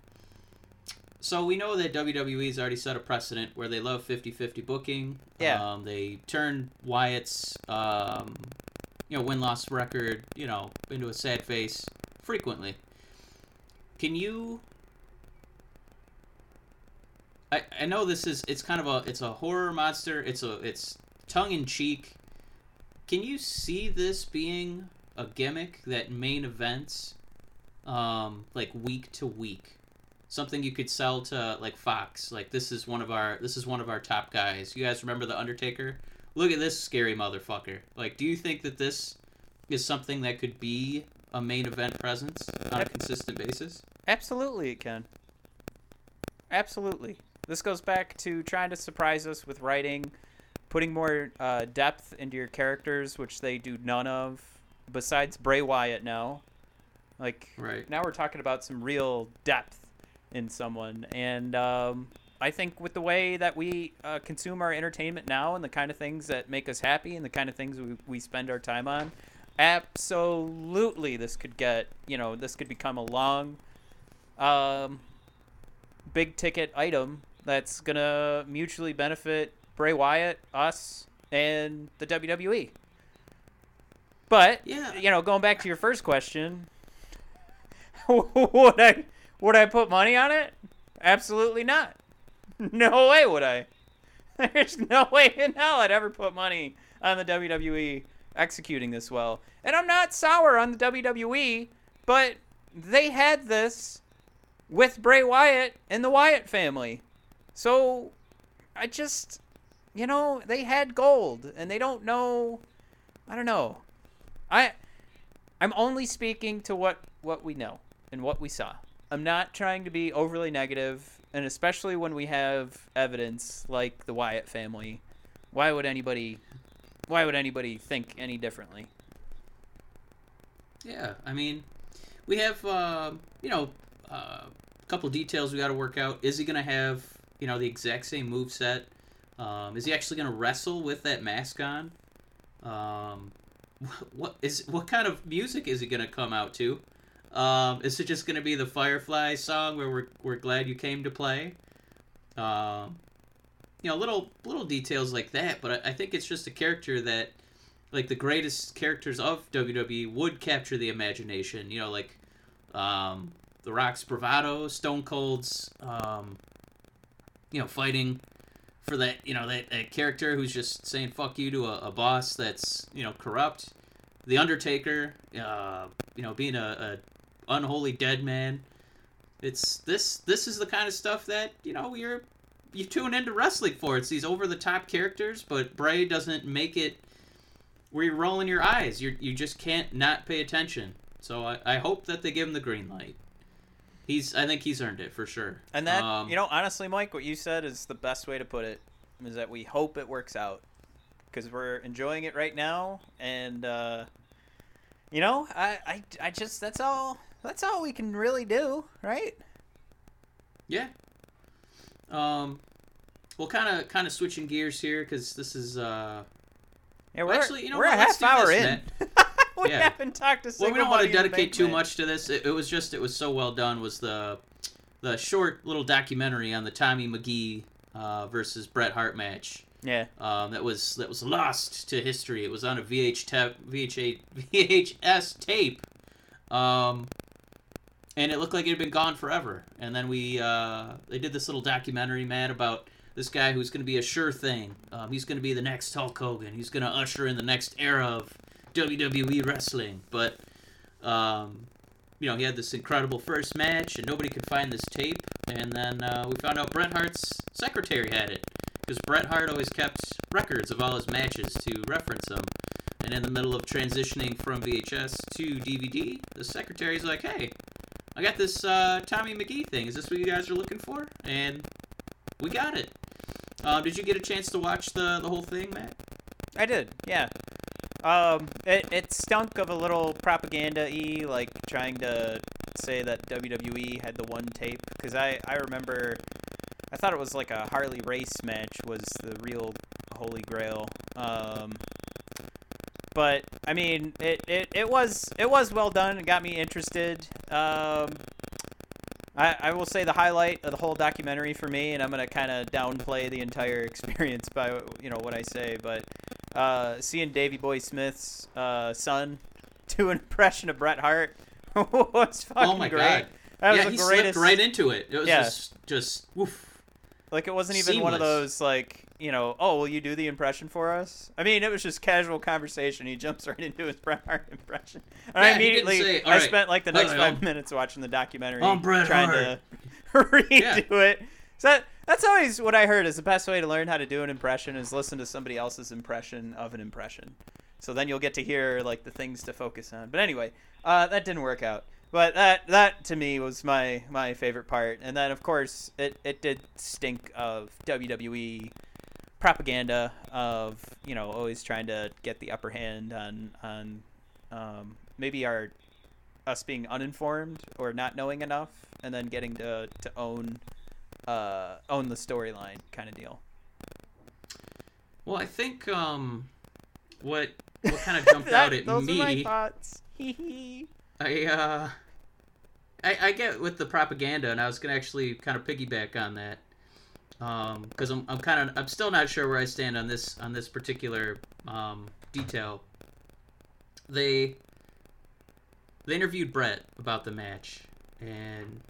Speaker 2: so we know that WWE's already set a precedent where they love 50-50 booking.
Speaker 3: Yeah.
Speaker 2: Um, they turn Wyatt's, um, you know, win-loss record, you know, into a sad face frequently. Can you? I I know this is it's kind of a it's a horror monster. It's a it's tongue in cheek. Can you see this being a gimmick that main events, um, like week to week, something you could sell to like Fox? Like this is one of our this is one of our top guys. You guys remember the Undertaker? Look at this scary motherfucker. Like, do you think that this is something that could be a main event presence on a consistent basis?
Speaker 3: Absolutely, it can. Absolutely. This goes back to trying to surprise us with writing, putting more uh, depth into your characters, which they do none of, besides Bray Wyatt now. Like,
Speaker 2: Right.
Speaker 3: now we're talking about some real depth in someone. And um, I think with the way that we uh, consume our entertainment now and the kind of things that make us happy and the kind of things we, we spend our time on, absolutely this could get, you know, this could become a long um, big ticket item that's gonna mutually benefit Bray Wyatt, us, and the WWE. But
Speaker 2: Yeah.
Speaker 3: you know, going back to your first question, would I would I put money on it? Absolutely not. No way would I. There's no way in hell I'd ever put money on the WWE executing this well. And I'm not sour on the WWE, but they had this with Bray Wyatt and the Wyatt family. So I just, you know, they had gold and they don't know. I don't know. I, I'm only speaking to what what we know and what we saw. I'm not trying to be overly negative, and especially when we have evidence like the Wyatt family. Why would anybody? Why would anybody think any differently?
Speaker 2: Yeah, I mean, we have uh, you know uh, a couple details we got to work out. Is he gonna have you know the exact same move set? Um, is he actually gonna wrestle with that mask on? Um, what is what kind of music is he gonna come out to? Um, is it just gonna be the Firefly song where we're we're glad you came to play? Um, you know, little little details like that, but I, I think it's just a character that like the greatest characters of WWE would capture the imagination. You know, like um, The Rock's bravado, Stone Cold's, um, you know, fighting for that. You know, that, that character who's just saying "fuck you" to a, a boss that's you know corrupt. The Undertaker, uh, you know, being a, a unholy dead man. It's this. This is the kind of stuff that you know you're you tune into wrestling for. It's these over the top characters, but Bray doesn't make it where you're rolling your eyes. You you just can't not pay attention. So I, I hope that they give him the green light. He's I think he's earned it for sure.
Speaker 3: And that,
Speaker 2: Um,
Speaker 3: you know, honestly, Mike, what you said is the best way to put it. Is that we hope it works out because we're enjoying it right now, and uh, you know, I, I, I just that's all that's all we can really do, right?
Speaker 2: Yeah. Um, well, kind of kind of switching gears here because this is uh.
Speaker 3: Yeah, we're
Speaker 2: actually, you know
Speaker 3: we're
Speaker 2: what?
Speaker 3: a half hour in. we
Speaker 2: Yeah.
Speaker 3: haven't talked to.
Speaker 2: Well, we don't want to dedicate too much to this. It, it was just it was so well done. Was the the short little documentary on the Tommy Magee uh, versus Bret Hart match.
Speaker 3: Yeah,
Speaker 2: um, that was that was lost to history. It was on a VH ta- VH VHS tape, um, and it looked like it had been gone forever. And then we uh, they did this little documentary, man, about this guy who's going to be a sure thing. Um, he's going to be the next Hulk Hogan. He's going to usher in the next era of WWE wrestling. But um, you know, he had this incredible first match, and nobody could find this tape. And then uh, we found out Bret Hart's secretary had it because Bret Hart always kept records of all his matches to reference them. And in the middle of transitioning from VHS to DVD, the secretary's like, "Hey, I got this uh, Tommy Magee thing. Is this what you guys are looking for?" And we got it. Um, did you get a chance to watch the the whole thing, Matt?
Speaker 3: I did. Yeah. Um, it it stunk of a little propaganda y, like trying to say that WWE had the one tape because I I remember. I thought it was like a Harley Race match was the real holy grail. Um, but I mean, it, it, it was it was well done. It got me interested. Um, I, I will say the highlight of the whole documentary for me, and I'm gonna kind of downplay the entire experience by you know what I say, but uh, seeing Davy Boy Smith's uh, son do an impression of Bret Hart was fucking
Speaker 2: oh my
Speaker 3: great.
Speaker 2: god!
Speaker 3: That was
Speaker 2: yeah,
Speaker 3: the
Speaker 2: he
Speaker 3: greatest.
Speaker 2: slipped right into it. It was
Speaker 3: Yeah.
Speaker 2: just just woof.
Speaker 3: Like it wasn't even one of those like you know, oh, will you do the impression for us? I mean, it was just casual conversation. He jumps right into his Bret Hart impression, and I
Speaker 2: Yeah, didn't
Speaker 3: immediately
Speaker 2: say,
Speaker 3: I
Speaker 2: "All right,
Speaker 3: spent like the next five minutes watching the documentary, trying
Speaker 2: Hart."
Speaker 3: to redo it. So that, that's always what I heard is the best way to learn how to do an impression is listen to somebody else's impression of an impression. So then you'll get to hear like the things to focus on. But anyway, uh, that didn't work out. But that that to me was my my favorite part. And then of course it it did stink of WWE propaganda of you know always trying to get the upper hand on on um, maybe our us being uninformed or not knowing enough, and then getting to to own uh, own the storyline kind of deal.
Speaker 2: Well, I think um, what what kind of jumped out at
Speaker 3: those
Speaker 2: me.
Speaker 3: are my thoughts.
Speaker 2: I uh, I, I get with the propaganda, and I was gonna actually kind of piggyback on that. because I'm I'm kind of I'm still not sure where I stand on this on this particular um, detail. They they interviewed Bret about the match, and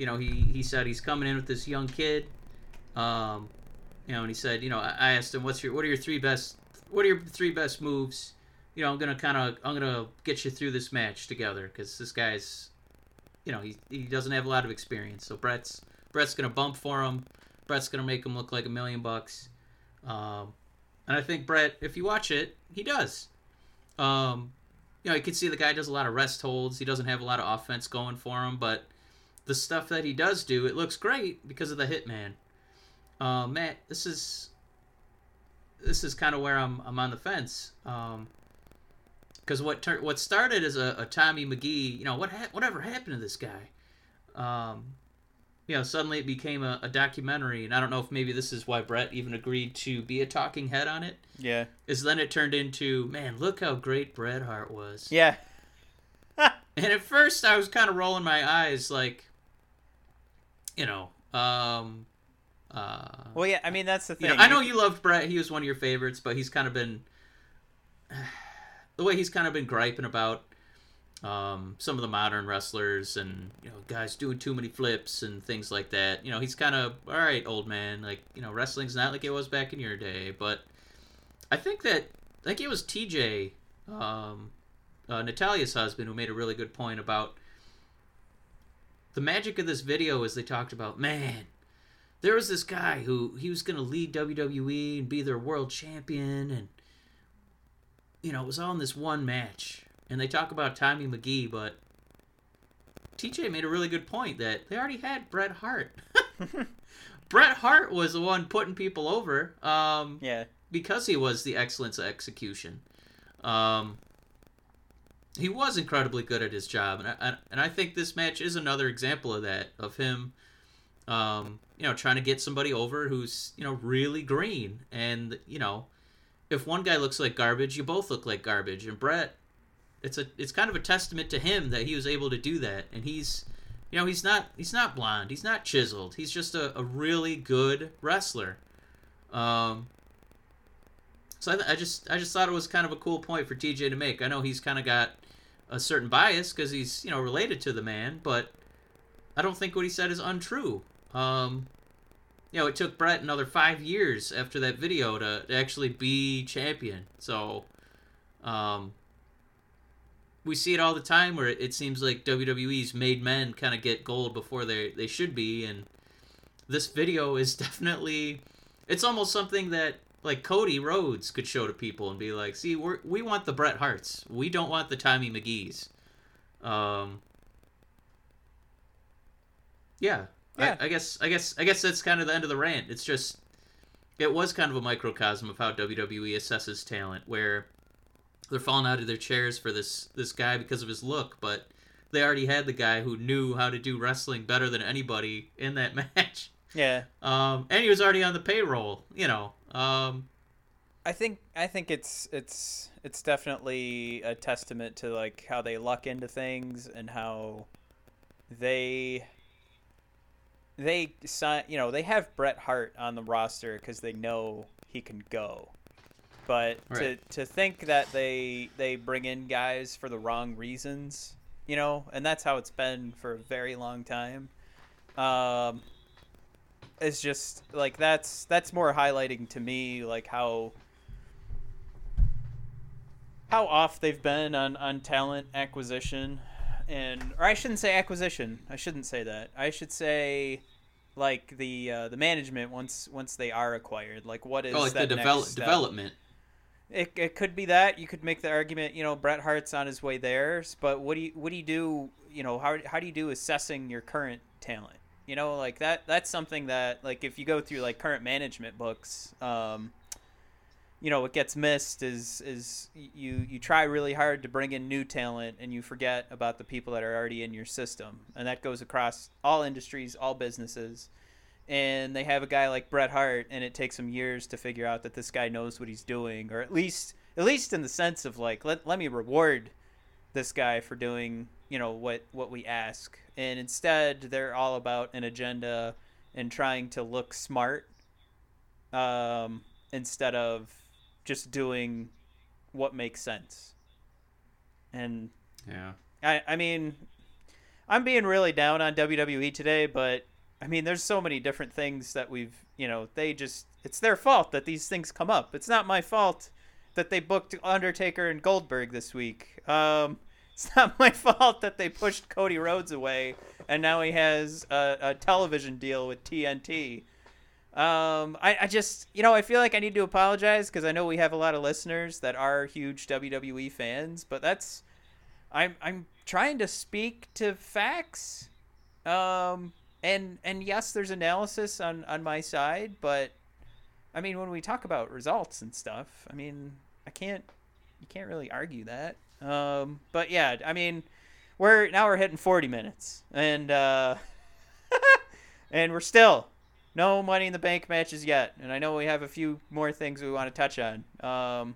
Speaker 2: you know he he said he's coming in with this young kid. Um, you know, and he said, you know, I, asked him, "What's your what are your three best what are your three best moves?" You know, I'm gonna kind of I'm gonna get you through this match together because this guy's, you know, he he doesn't have a lot of experience. So Brett's Bret's gonna bump for him. Bret's gonna make him look like a million bucks. Um, and I think Bret, if you watch it, he does. Um, you know, you can see the guy does a lot of rest holds. He doesn't have a lot of offense going for him, but the stuff that he does do, it looks great because of the Hitman. Uh, Matt, this is this is kind of where I'm I'm on the fence. Um, because what tur- what started as a, a Tommy Magee, you know, what ha- whatever happened to this guy? Um, you know, suddenly it became a, a documentary, and I don't know if maybe this is why Bret even agreed to be a talking head on it.
Speaker 3: Yeah.
Speaker 2: Is then it turned into, man, look how great Bret Hart was.
Speaker 3: Yeah.
Speaker 2: And at first, I was kind of rolling my eyes, like, you know, um, uh,
Speaker 3: Well, yeah. I mean, that's the
Speaker 2: you
Speaker 3: thing.
Speaker 2: know, I know you loved Bret; He was one of your favorites, but he's kind of been the way he's kind of been griping about um, some of the modern wrestlers and you know guys doing too many flips and things like that. You know, he's kind of all right, old man. Like you know, wrestling's not like it was back in your day. But I think that I think it was TJ, um, uh, Natalya's husband, who made a really good point about the magic of this video. Is they talked about man there was this guy who he was going to lead WWE and be their world champion and you know, it was all in this one match. And they talk about Tommy Magee, but TJ made a really good point that they already had Bret Hart. Bret Hart was the one putting people over um,
Speaker 3: Yeah.
Speaker 2: because he was the excellence of execution. Um, he was incredibly good at his job, and I, and I think this match is another example of that of him, um, you know, trying to get somebody over who's you know really green, and you know, if one guy looks like garbage, you both look like garbage, and Bret, it's a it's kind of a testament to him that he was able to do that, and he's. You know, he's not he's not blonde. He's not chiseled. He's just a, a really good wrestler. Um, so I, th- I just I just thought it was kind of a cool point for TJ to make. I know he's kind of got a certain bias because he's you know related to the man, but I don't think what he said is untrue. Um, you know, it took Bret another five years after that video to, to actually be champion. So, um, we see it all the time where it, it seems like WWE's made men kind of get gold before they they should be, and this video is definitely it's almost something that like Cody Rhodes could show to people and be like, "See, we we want the Bret Harts. We don't want the Tommy Magee's." Um, yeah,
Speaker 3: Yeah.
Speaker 2: I, I guess I guess I guess that's kind of the end of the rant. It's just it was kind of a microcosm of how WWE assesses talent, where they're falling out of their chairs for this this guy because of his look, but they already had the guy who knew how to do wrestling better than anybody in that match.
Speaker 3: Yeah.
Speaker 2: Um, and he was already on the payroll, you know. Um,
Speaker 3: I think I think it's it's it's definitely a testament to like how they luck into things and how they they sign you know they have Bret Hart on the roster because they know he can go, but
Speaker 2: Right.
Speaker 3: to to think that they they bring in guys for the wrong reasons, you know, and that's how it's been for a very long time. Um, it's just like that's that's more highlighting to me like how how off they've been on on talent acquisition and or I shouldn't say acquisition. I shouldn't say that. I should say like the uh, the management once once they are acquired. Like what is
Speaker 2: oh, like the
Speaker 3: that
Speaker 2: develop,
Speaker 3: next step?
Speaker 2: development.
Speaker 3: It, it could be that you could make the argument, you know, Bret Hart's on his way there, but what do you what do you do, you know, how how do you do assessing your current talent? You know, like that that's something that like if you go through like current management books, um you know, what gets missed is is you you try really hard to bring in new talent and you forget about the people that are already in your system. And that goes across all industries, all businesses and they have a guy like Bret Hart, and it takes them years to figure out that this guy knows what he's doing, or at least, at least in the sense of like, let, let me reward this guy for doing, you know, what what we ask. And instead, they're all about an agenda and trying to look smart um, instead of just doing what makes sense. And
Speaker 2: Yeah.
Speaker 3: I, I mean, I'm being really down on WWE today, but I mean, there's so many different things that we've, you know, they just, it's their fault that these things come up. It's not my fault that they booked Undertaker and Goldberg this week. Um, it's not my fault that they pushed Cody Rhodes away and now he has a, a television deal with TNT. Um, I, I just, you know, I feel like I need to apologize because I know we have a lot of listeners that are huge WWE fans, but that's, I'm, I'm trying to speak to facts. Um, and, and yes, there's analysis on, on my side, but I mean, when we talk about results and stuff, I mean, I can't, you can't really argue that. Um, but yeah, I mean, we're now we're hitting 40 minutes, and uh, and we're still no Money in the Bank matches yet. And I know we have a few more things we want to touch on. Um,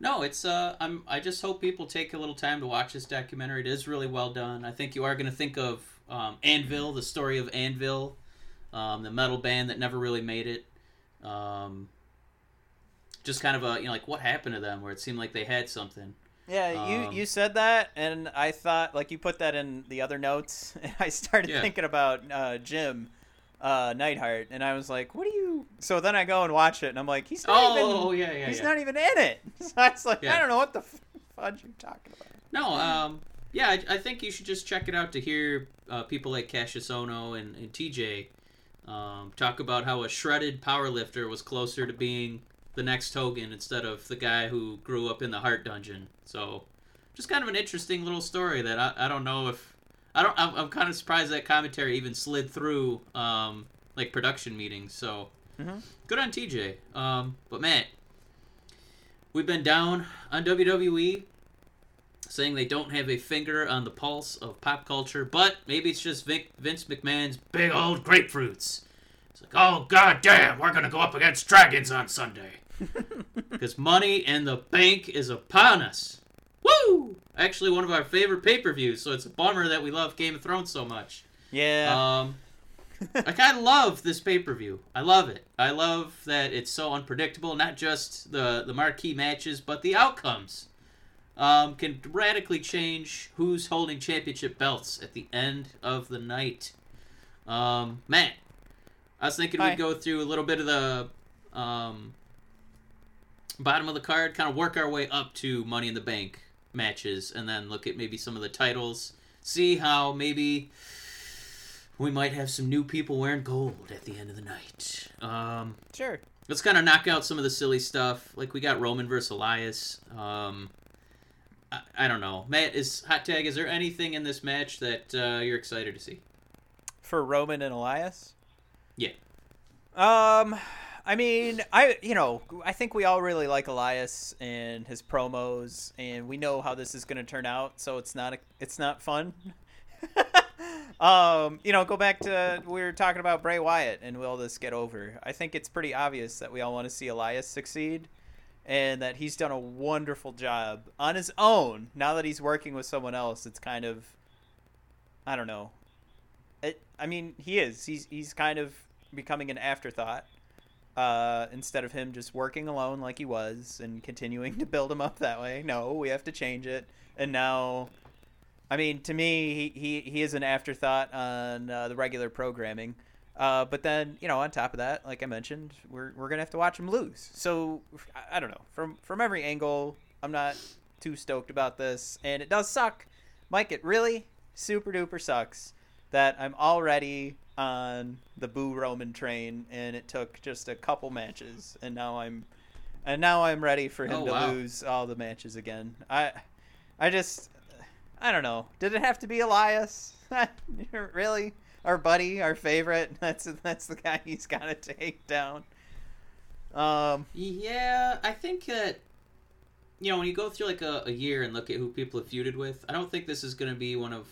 Speaker 2: No, it's uh, I'm. I just hope people take a little time to watch this documentary. It is really well done. I think you are going to think of um, Anvil, the story of Anvil, um, the metal band that never really made it. Um, just kind of a you know like what happened to them, where it seemed like they had something.
Speaker 3: yeah, you
Speaker 2: Um,
Speaker 3: you said that, and I thought like you put that in the other notes, and I started
Speaker 2: Yeah.
Speaker 3: thinking about uh, Jim. Uh, Neidhart, and I was like, "What do you?" So then I go and watch it, and I'm like, "He's not
Speaker 2: Oh
Speaker 3: even.
Speaker 2: yeah, yeah,
Speaker 3: he's
Speaker 2: yeah.
Speaker 3: not even in it." So I was like. "I don't know what the f- fudge you're talking about."
Speaker 2: No, um, yeah, I, I think you should just check it out to hear uh, people like Kassius Ohno and, and TJ um, talk about how a shredded powerlifter was closer to being the next Hogan instead of the guy who grew up in the Hart Dungeon. So, just kind of an interesting little story that I, I don't know if I don't. I'm, I'm kind of surprised that commentary even slid through um, like production meetings. So,
Speaker 3: Mhm.
Speaker 2: good on TJ. Um, but Matt, we've been down on WWE saying they don't have a finger on the pulse of pop culture, but maybe it's just Vic, Vince McMahon's big old grapefruits. It's like, oh god damn, we're gonna go up against dragons on Sunday because Money in the Bank is upon us. Woo! Actually, one of our favorite pay-per-views, so it's a bummer that we love Game of Thrones so much.
Speaker 3: Yeah.
Speaker 2: Um, I kind of love this pay per view. I love it. I love that it's so unpredictable. Not just the the marquee matches, but the outcomes um, can radically change who's holding championship belts at the end of the night. Um, Matt, I was thinking
Speaker 3: Hi.
Speaker 2: we'd go through a little bit of the um, bottom of the card, kind of work our way up to Money in the Bank matches, and then look at maybe some of the titles. See how maybe we might have some new people wearing gold at the end of the night. Um,
Speaker 3: sure.
Speaker 2: let's kind of knock out some of the silly stuff. Like we got Roman versus Elias. Um, I, I don't know. Matt, is hot tag? Is there anything in this match that uh, you're excited to see?
Speaker 3: For Roman and Elias.
Speaker 2: Yeah.
Speaker 3: Um, I mean, I you know I think we all really like Elias and his promos, and we know how this is going to turn out. So it's not a, it's not fun. um, you know, go back to we were talking about Bray Wyatt and will this get over? I think it's pretty obvious that we all want to see Elias succeed, and that he's done a wonderful job on his own. Now that he's working with someone else, it's kind of I don't know. It, I mean, he is. He's he's kind of becoming an afterthought uh, instead of him just working alone like he was and continuing to build him up that way. No, we have to change it. And now, I mean, to me, he, he, he is an afterthought on uh, the regular programming. Uh, but then, you know, on top of that, like I mentioned, we're, we're gonna have to watch him lose. So I, I don't know. From from every angle, I'm not too stoked about this, and it does suck. Mike, it really super duper sucks that I'm already on the Boo Roman train, and it took just a couple matches, and now I'm, and now I'm ready for him
Speaker 2: Oh,
Speaker 3: to
Speaker 2: wow.
Speaker 3: lose all the matches again. I, I just, I don't know. Did it have to be Elias? really, our buddy, our favorite. That's that's the guy he's got to take down. Um,
Speaker 2: Yeah, I think that you know when you go through like a, a year and look at who people have feuded with, I don't think this is going to be one of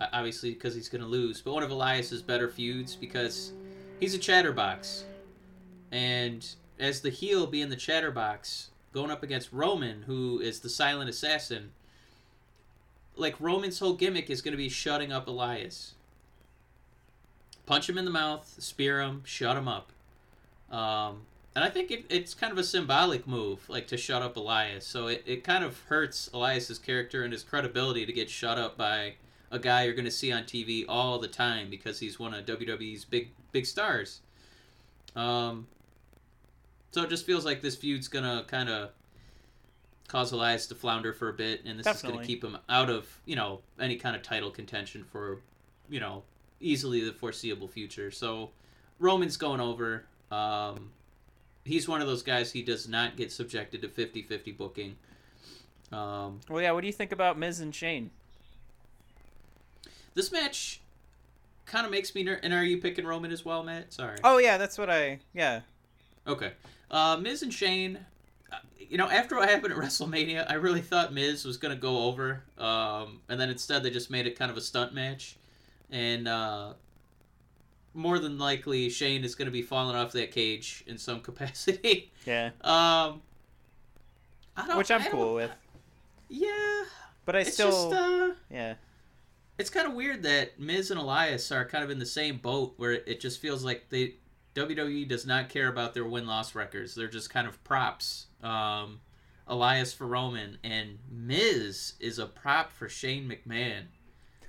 Speaker 2: obviously because he's going to lose, but one of Elias's better feuds because he's a chatterbox, and as the heel being the chatterbox going up against Roman, who is the silent assassin. Like Roman's whole gimmick is going to be shutting up Elias. punch him in the mouth, spear him, shut him up. Um, and I think it, it's kind of a symbolic move, like to shut up Elias. So it, it kind of hurts Elias's character and his credibility to get shut up by a guy you're going to see on TV all the time because he's one of WWE's big big stars. Um, so it just feels like this feud's gonna kind of cause Elias to flounder for a bit, and this is gonna keep him out of you know any kind of title contention for you know easily the foreseeable future. So Roman's going over. Um, he's one of those guys. He does not get subjected to 50-50 booking. Um,
Speaker 3: Well, yeah. What do you think about Miz and Shane?
Speaker 2: This match kind of makes me. Ner- and are you picking Roman as well, Matt? Sorry.
Speaker 3: Oh yeah, that's what I. Yeah.
Speaker 2: Okay. Uh, Miz and Shane, uh, you know, after what happened at WrestleMania, I really thought Miz was going to go over. Um, and then instead, they just made it kind of a stunt match. And uh, more than likely, Shane is going to be falling off that cage in some capacity.
Speaker 3: Yeah.
Speaker 2: um, I don't,
Speaker 3: Which I'm cool with.
Speaker 2: Yeah.
Speaker 3: But I
Speaker 2: It's
Speaker 3: still.
Speaker 2: just. Uh,
Speaker 3: yeah.
Speaker 2: It's kind of weird that Miz and Elias are kind of in the same boat where it, just feels like they WWE does not care about their win loss records. They're just kind of props. Um, Elias for Roman and Miz is a prop for Shane McMahon.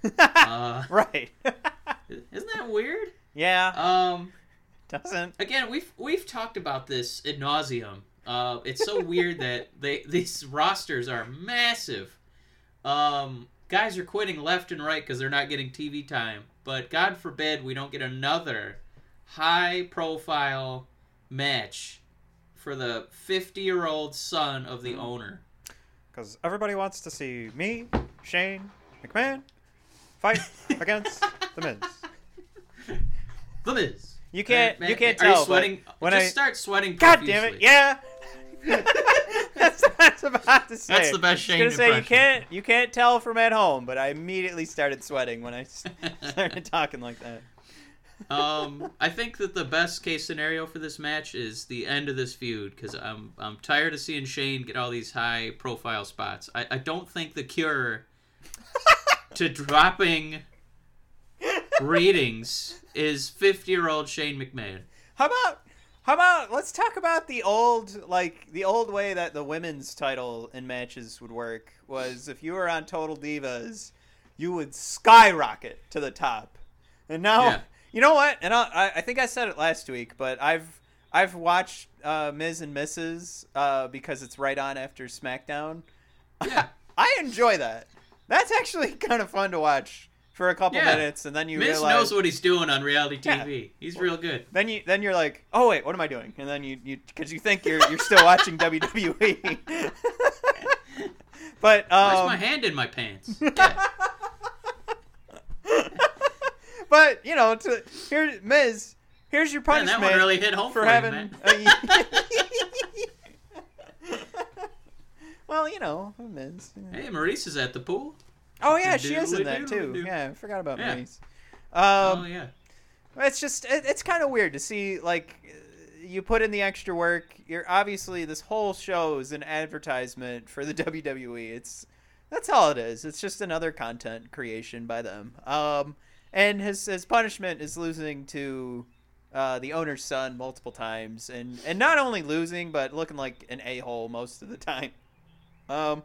Speaker 2: Uh,
Speaker 3: right.
Speaker 2: isn't that weird?
Speaker 3: yeah.
Speaker 2: Um,
Speaker 3: Doesn't.
Speaker 2: again, we've we've talked about this ad nauseum. Uh, it's so weird that they these rosters are massive. Um, guys are quitting left and right because they're not getting TV time. But God forbid we don't get another high profile match for the 50 year old son of the mm-hmm. owner.
Speaker 3: Because everybody wants to see me, Shane McMahon, fight against the Miz.
Speaker 2: The Miz.
Speaker 3: You can't. You can't
Speaker 2: are
Speaker 3: tell.
Speaker 2: you sweating?
Speaker 3: when
Speaker 2: Just
Speaker 3: I-
Speaker 2: start sweating.
Speaker 3: God damn it! Yeah. That's I was about to say.
Speaker 2: That's the best
Speaker 3: I was gonna say you can't you can't tell from at home, but I immediately started sweating when I started talking like that.
Speaker 2: um, I think that the best case scenario for this match is the end of this feud because I'm I'm tired of seeing Shane get all these high profile spots. I, I don't think the cure to dropping ratings is 50 year old Shane McMahon.
Speaker 3: How about how about let's talk about the old like the old way that the women's title in matches would work was if you were on Total Divas, you would skyrocket to the top. And now
Speaker 2: Yeah.
Speaker 3: you know what? And I, I- think I said it last week, but I've I've watched uh, Miz and Mrs. Uh, because it's right on after SmackDown.
Speaker 2: Yeah.
Speaker 3: I enjoy that. That's actually kind of fun to watch for a couple
Speaker 2: Yeah.
Speaker 3: minutes, and then you
Speaker 2: Miz
Speaker 3: realize
Speaker 2: knows what he's doing on reality
Speaker 3: Yeah.
Speaker 2: TV. He's real good.
Speaker 3: then you then you're like, oh wait, what am I doing? And then you you because you think you're you're still watching WWE. but um, Where's
Speaker 2: my hand in my pants? Yeah.
Speaker 3: but you know, to here, Miz, here's your
Speaker 2: Man,
Speaker 3: punishment
Speaker 2: that one really hit home
Speaker 3: for
Speaker 2: for you,
Speaker 3: having.
Speaker 2: man.
Speaker 3: well, you know, Miz.
Speaker 2: hey, Maryse is at the pool.
Speaker 3: Oh yeah, she is in that too. Yeah, I forgot about
Speaker 2: Yeah.
Speaker 3: Mace. Um,
Speaker 2: oh yeah.
Speaker 3: It's just it, it's kind of weird to see like you put in the extra work. You're obviously this whole show is an advertisement for the WWE. It's that's all it is. It's just another content creation by them. Um, and his his punishment is losing to uh, the owner's son multiple times, and and not only losing but looking like an a hole most of the time. Um,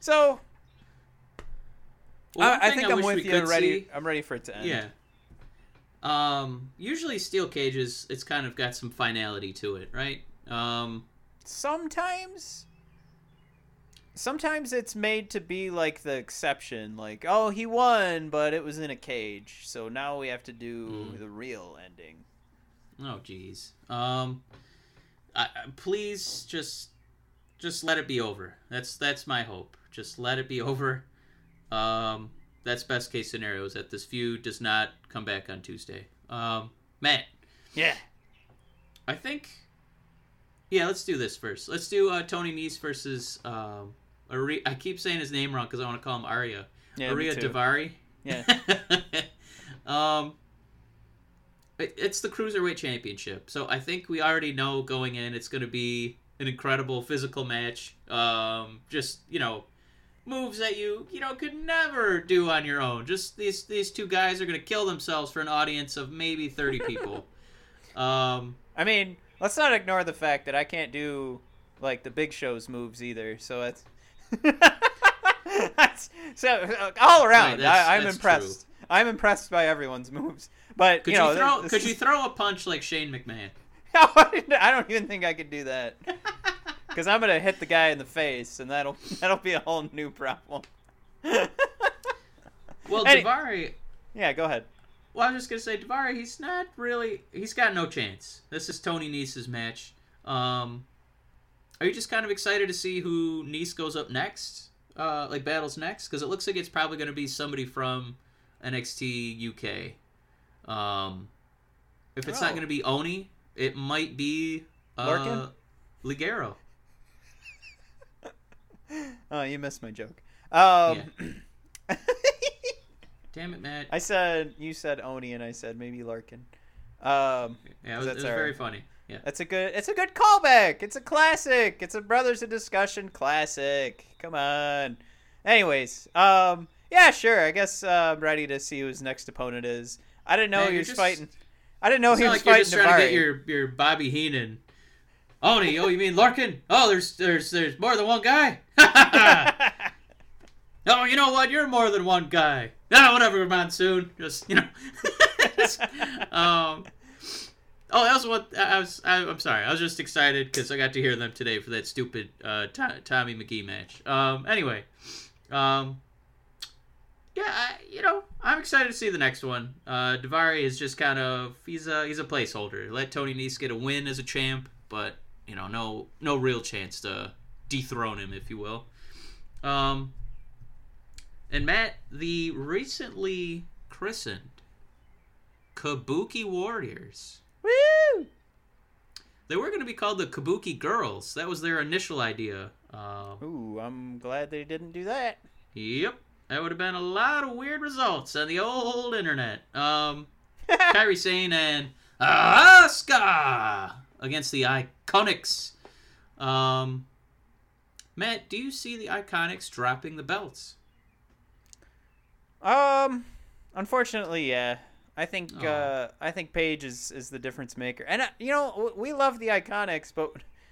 Speaker 3: so
Speaker 2: Well,
Speaker 3: I, I think I'm with
Speaker 2: we
Speaker 3: you.
Speaker 2: could
Speaker 3: Ready?
Speaker 2: see-
Speaker 3: I'm ready for it to end.
Speaker 2: Yeah. Um, usually steel cages, it's kind of got some finality to it, right? Um,
Speaker 3: sometimes sometimes it's made to be like the exception like oh he won but it was in a cage so now we have to do
Speaker 2: Mm.
Speaker 3: the real ending
Speaker 2: oh jeez. Um, I, I, please just, just let it be over. That's that's my hope. Just let it be over. Um, that's best case scenario is that this feud does not come back on Tuesday. Um, Matt,
Speaker 3: yeah
Speaker 2: I think. Yeah, let's do this first. Let's do uh, Tony Nese versus. Um, Ari- I keep saying his name wrong because I want to call him Arya.
Speaker 3: yeah me
Speaker 2: Arya. Daivari.
Speaker 3: Yeah.
Speaker 2: um, it, it's the cruiserweight championship, so I think we already know going in it's going to be an incredible physical match. Um, just you know, moves that you you know could never do on your own. Just these these two guys are gonna kill themselves for an audience of maybe thirty people. um,
Speaker 3: I mean, let's not ignore the fact that I can't do like the big show's moves either. So it's That's- so uh, all around,
Speaker 2: Right, that's-
Speaker 3: I, I'm
Speaker 2: that's
Speaker 3: impressed. I'm impressed by everyone's moves. But
Speaker 2: could
Speaker 3: you
Speaker 2: you,
Speaker 3: know,
Speaker 2: throw
Speaker 3: this
Speaker 2: could you throw a punch like Shane McMahon?
Speaker 3: I don't even think I could do that because I'm gonna hit the guy in the face, and that'll that'll be a whole new problem.
Speaker 2: Well,
Speaker 3: Any-
Speaker 2: Daivari.
Speaker 3: yeah, go ahead.
Speaker 2: Well, I was just gonna say Daivari. He's not really. He's got no chance. This is Tony Nese's match. Um, are you just kind of excited to see who Nese goes up next? Uh, like battles next because it looks like it's probably gonna be somebody from NXT UK. Um, if it's not
Speaker 3: Oh.
Speaker 2: gonna be Oney, it might be uh,
Speaker 3: Lorcan?
Speaker 2: Ligero.
Speaker 3: Oh, you missed my joke. Um,
Speaker 2: Damn it, Matt.
Speaker 3: I said you said Oney, and I said maybe Lorcan. Um,
Speaker 2: yeah, it was, it was
Speaker 3: our-
Speaker 2: very funny. Yeah.
Speaker 3: that's a good. It's a good callback. It's a classic. It's a Brothers in Discussion classic. Come on. Anyways, um, yeah, sure. I guess uh, I'm ready to see who his next opponent is. I didn't know
Speaker 2: Man,
Speaker 3: he was
Speaker 2: just-
Speaker 3: fighting. I didn't know he was
Speaker 2: like you're
Speaker 3: fighting
Speaker 2: just trying to get your your Bobby Heenan. Oney, oh, you mean Lorcan? Oh, there's there's there's more than one guy. oh, you know what? You're more than one guy. Ah, whatever, Monsoon. Just you know. Just, um. Oh, that was what I was. I, I'm sorry. I was just excited because I got to hear them today for that stupid uh, To- Tommy Magee match. Um. Anyway. Um. Yeah, I, you know, I'm excited to see the next one. Uh, Daivari is just kind of he's a he's a placeholder. Let Tony Nese get a win as a champ, but you know, no no real chance to dethrone him, if you will. Um, and Matt, the recently christened Kabuki Warriors.
Speaker 3: Woo!
Speaker 2: They were going to be called the Kabuki Girls. That was their initial idea. Uh,
Speaker 3: Ooh, I'm glad they didn't do that.
Speaker 2: Yep. That would have been a lot of weird results on the old internet. Um, Kairi Sane and Asuka against the Iconics. Um, Matt, do you see the Iconics dropping the belts?
Speaker 3: Um, unfortunately, yeah. I think
Speaker 2: Aw.
Speaker 3: uh, I think Paige is, is the difference maker, and uh, you know we love the Iconics, but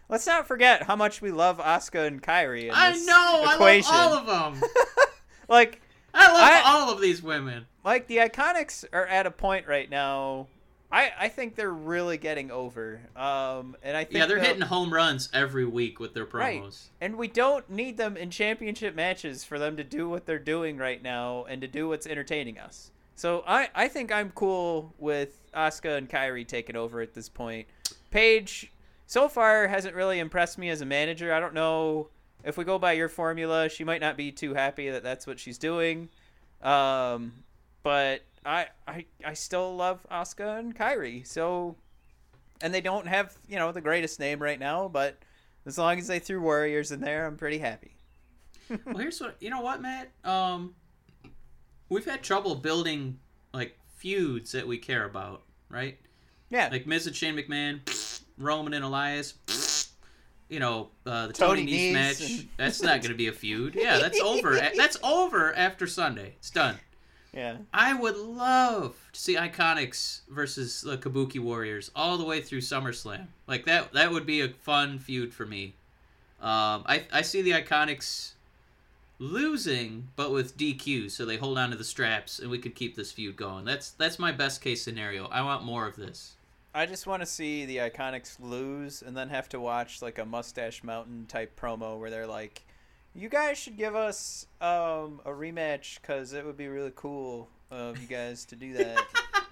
Speaker 3: let's not forget how much we love Asuka and Kairi.
Speaker 2: I know.
Speaker 3: equation.
Speaker 2: I love all of them.
Speaker 3: like
Speaker 2: I love
Speaker 3: I-
Speaker 2: all of these women.
Speaker 3: like the Iconics are at a point right now. I I think they're really getting over. Um, and I think
Speaker 2: Yeah, they're hitting home runs every week with their promos.
Speaker 3: Right. and we don't need them in championship matches for them to do what they're doing right now and to do what's entertaining us. So I, I think I'm cool with Asuka and Kairi taking over at this point. Paige so far hasn't really impressed me as a manager. I don't know if we go by your formula, she might not be too happy that that's what she's doing. Um, but I, I I still love Asuka and Kairi. So and they don't have, you know, the greatest name right now, but as long as they threw Warriors in there, I'm pretty happy.
Speaker 2: well, here's what you know. What Matt? Um, we've had trouble building like feuds that we care about, right?
Speaker 3: Yeah.
Speaker 2: Like Miz and Shane McMahon, Roman and Elias. You know, uh, the
Speaker 3: Tony
Speaker 2: Tony, Nese match.
Speaker 3: and-
Speaker 2: That's not going to be a feud. Yeah, that's over. That's over after Sunday. It's done.
Speaker 3: Yeah.
Speaker 2: I would love to see Iconics versus the Kabuki Warriors all the way through SummerSlam. Like that that would be a fun feud for me. Um, I I see the Iconics losing, but with DQ, so they hold on to the straps, and we could keep this feud going. That's that's my best case scenario. I want more of this.
Speaker 3: I just want to see the Iconics lose and then have to watch like a Mustache Mountain type promo where they're like, "You guys should give us um, a rematch because it would be really cool of you guys to do that."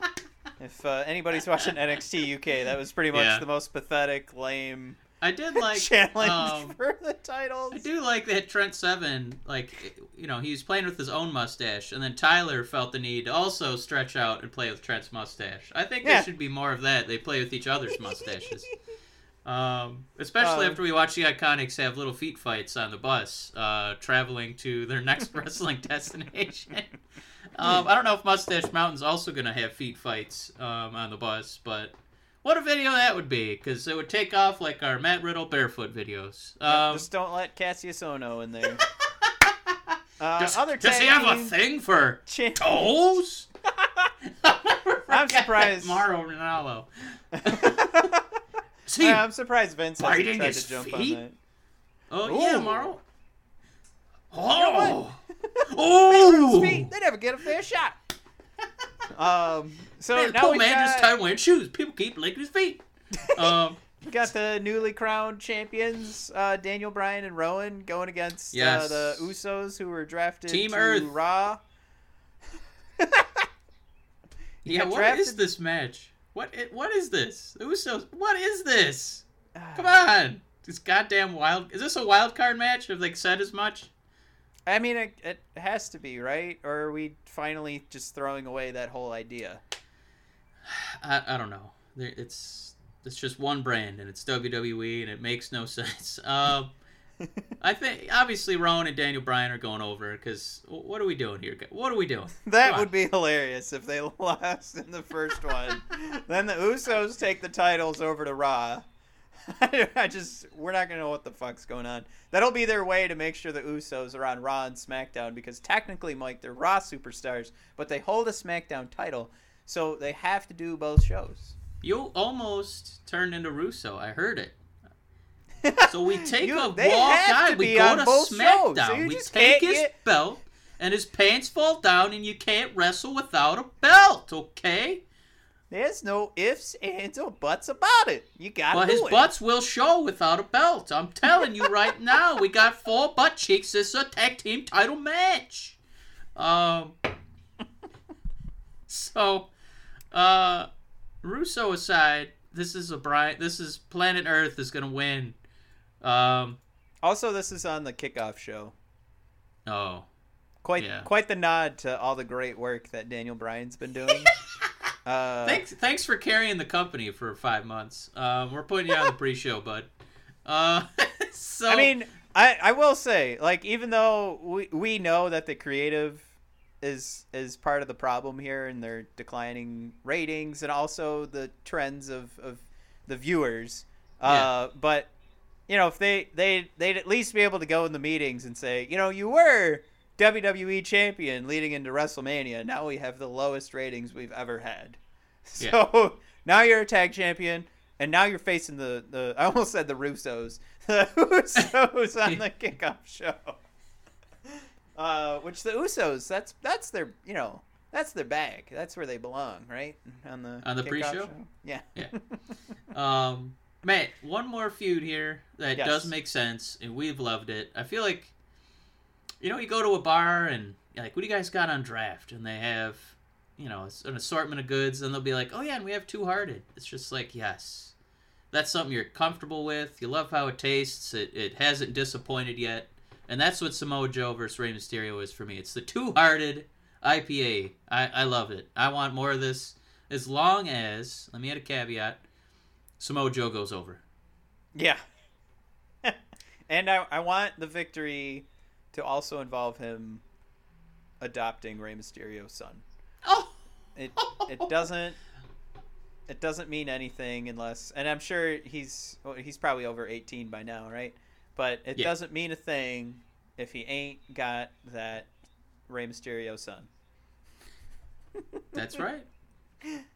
Speaker 3: if uh, anybody's watching NXT UK, that was pretty much
Speaker 2: Yeah.
Speaker 3: the most pathetic, lame
Speaker 2: I did like
Speaker 3: challenge
Speaker 2: um,
Speaker 3: for the titles.
Speaker 2: I do like that Trent Seven, like you know, he was playing with his own mustache, and then Tyler felt the need to also stretch out and play with Trent's mustache. I think
Speaker 3: Yeah.
Speaker 2: there should be more of that. They play with each other's mustaches. Um, especially
Speaker 3: Um,
Speaker 2: after we watch the Iconics have little feet fights on the bus, uh, traveling to their next wrestling destination. Um, I don't know if Mustache Mountain's also going to have feet fights um, on the bus, but what a video that would be, because it would take off like our Matt Riddle barefoot videos. Um,
Speaker 3: Just don't let Kassius Ohno in there. Uh,
Speaker 2: Does,
Speaker 3: other
Speaker 2: does he have a thing for toes?
Speaker 3: I'm surprised-
Speaker 2: that Mauro Ranallo. See,
Speaker 3: I'm surprised Vince hasn't
Speaker 2: biting
Speaker 3: tried
Speaker 2: his
Speaker 3: to jump
Speaker 2: feet?
Speaker 3: on that.
Speaker 2: oh yeah,
Speaker 3: Ooh.
Speaker 2: Mauro.
Speaker 3: know
Speaker 2: Oh,
Speaker 3: His feet, they never get a fair shot. Um, so
Speaker 2: Man,
Speaker 3: now
Speaker 2: poor man
Speaker 3: got,
Speaker 2: just time wearing shoes. People keep licking his feet. Um,
Speaker 3: we got the newly crowned champions, uh, Daniel Bryan and Rowan, going against uh, the Usos, who were drafted
Speaker 2: Team
Speaker 3: to
Speaker 2: Earth.
Speaker 3: Raw.
Speaker 2: yeah, what
Speaker 3: drafted-
Speaker 2: is this match? What? i- What is this? The Usos. What is this? Come on. This goddamn wild. Is this a wild card match? Have they said as much?
Speaker 3: I mean, it, it has to be right, or are we finally just throwing away that whole idea?
Speaker 2: I, I don't know. It's it's just one brand and it's WWE and it makes no sense. Um, I think obviously Rowan and Daniel Bryan are going over because what are we doing here? What are we doing?
Speaker 3: That would be hilarious if they lost in the first one. then the Usos take the titles over to Raw. I just we're not gonna know what the fuck's going on. That'll be their way to make sure the Usos are on Raw and SmackDown because technically, Mike, they're Raw superstars, but they hold a SmackDown title, so they have to do both shows.
Speaker 2: You almost turned into Russo. I heard it. So we take
Speaker 3: You-
Speaker 2: a walk guy. We go to SmackDown.
Speaker 3: so
Speaker 2: we take his
Speaker 3: get-
Speaker 2: belt, and his pants fall down, and you can't wrestle without a belt. Okay.
Speaker 3: There's no ifs, ands, or buts about it. You got
Speaker 2: But his
Speaker 3: it.
Speaker 2: butts will show without a belt. I'm telling you right now. We got four butt cheeks. This is a tag team title match. Um. So, uh, Russo aside, this is a bright. This is Planet Earth is gonna win. Um.
Speaker 3: Also, this is on the kickoff show.
Speaker 2: Oh.
Speaker 3: Quite
Speaker 2: Yeah.
Speaker 3: quite the nod to all the great work that Daniel Bryan's been doing. uh,
Speaker 2: Thanks. Thanks for carrying the company for five months. Um. We're putting you on the pre-show, bud. Uh. so.
Speaker 3: I mean, I, I will say, like, even though we, we know that the creative is is part of the problem here and their declining ratings and also the trends of, of the viewers. Uh, but you know, if they they they'd at least be able to go in the meetings and say, you know, you were WWE champion leading into WrestleMania. Now we have the lowest ratings we've ever had.
Speaker 2: Yeah.
Speaker 3: So now you're a tag champion, and now you're facing the, the I almost said the Russos, the Usos on the kickoff show. Uh, which the Usos, that's that's their you know that's their bag. That's where they belong, right? On the
Speaker 2: On the pre-show?
Speaker 3: show? Yeah.
Speaker 2: Yeah. Um, Matt, one more feud here that
Speaker 3: Yes.
Speaker 2: does make sense, and we've loved it. I feel like, you know, you go to a bar and you're like, what do you guys got on draft? And they have, you know, an assortment of goods, and they'll be like, oh yeah, and we have Two Hearted. It's just like, yes, that's something you're comfortable with. You love how it tastes. It it hasn't disappointed yet, and that's what Samoa Joe versus Rey Mysterio is for me. It's the Two Hearted IPA. I I love it. I want more of this. As long as, let me add a caveat, Samoa Joe goes over.
Speaker 3: Yeah. and I, I want the victory to also involve him adopting Rey Mysterio's son.
Speaker 2: Oh,
Speaker 3: It it doesn't it doesn't mean anything unless and I'm sure he's well, he's probably over 18 by now, right? But it
Speaker 2: Yeah.
Speaker 3: doesn't mean a thing if he ain't got that Rey Mysterio son.
Speaker 2: that's right.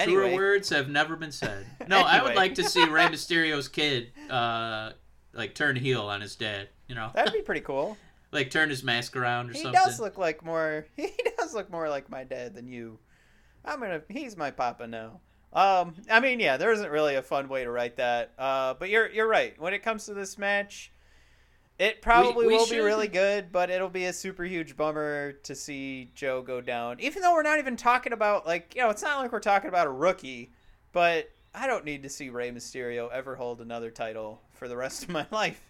Speaker 3: Anyway,
Speaker 2: Truer words have never been said. No, I would like to see Rey Mysterio's kid, uh, like turn heel on his dad. You know,
Speaker 3: that'd be pretty cool.
Speaker 2: like turn his mask around or
Speaker 3: He
Speaker 2: something.
Speaker 3: does look like more. He does look more like my dad than you. I'm gonna. He's my papa now. Um, I mean, yeah, there isn't really a fun way to write that. Uh, but you're you're right. When it comes to this match, it probably
Speaker 2: we
Speaker 3: will be really good, but it'll be a super huge bummer to see Joe go down. Even though we're not even talking about like you know, it's not like we're talking about a rookie, but I don't need to see Rey Mysterio ever hold another title for the rest of my life.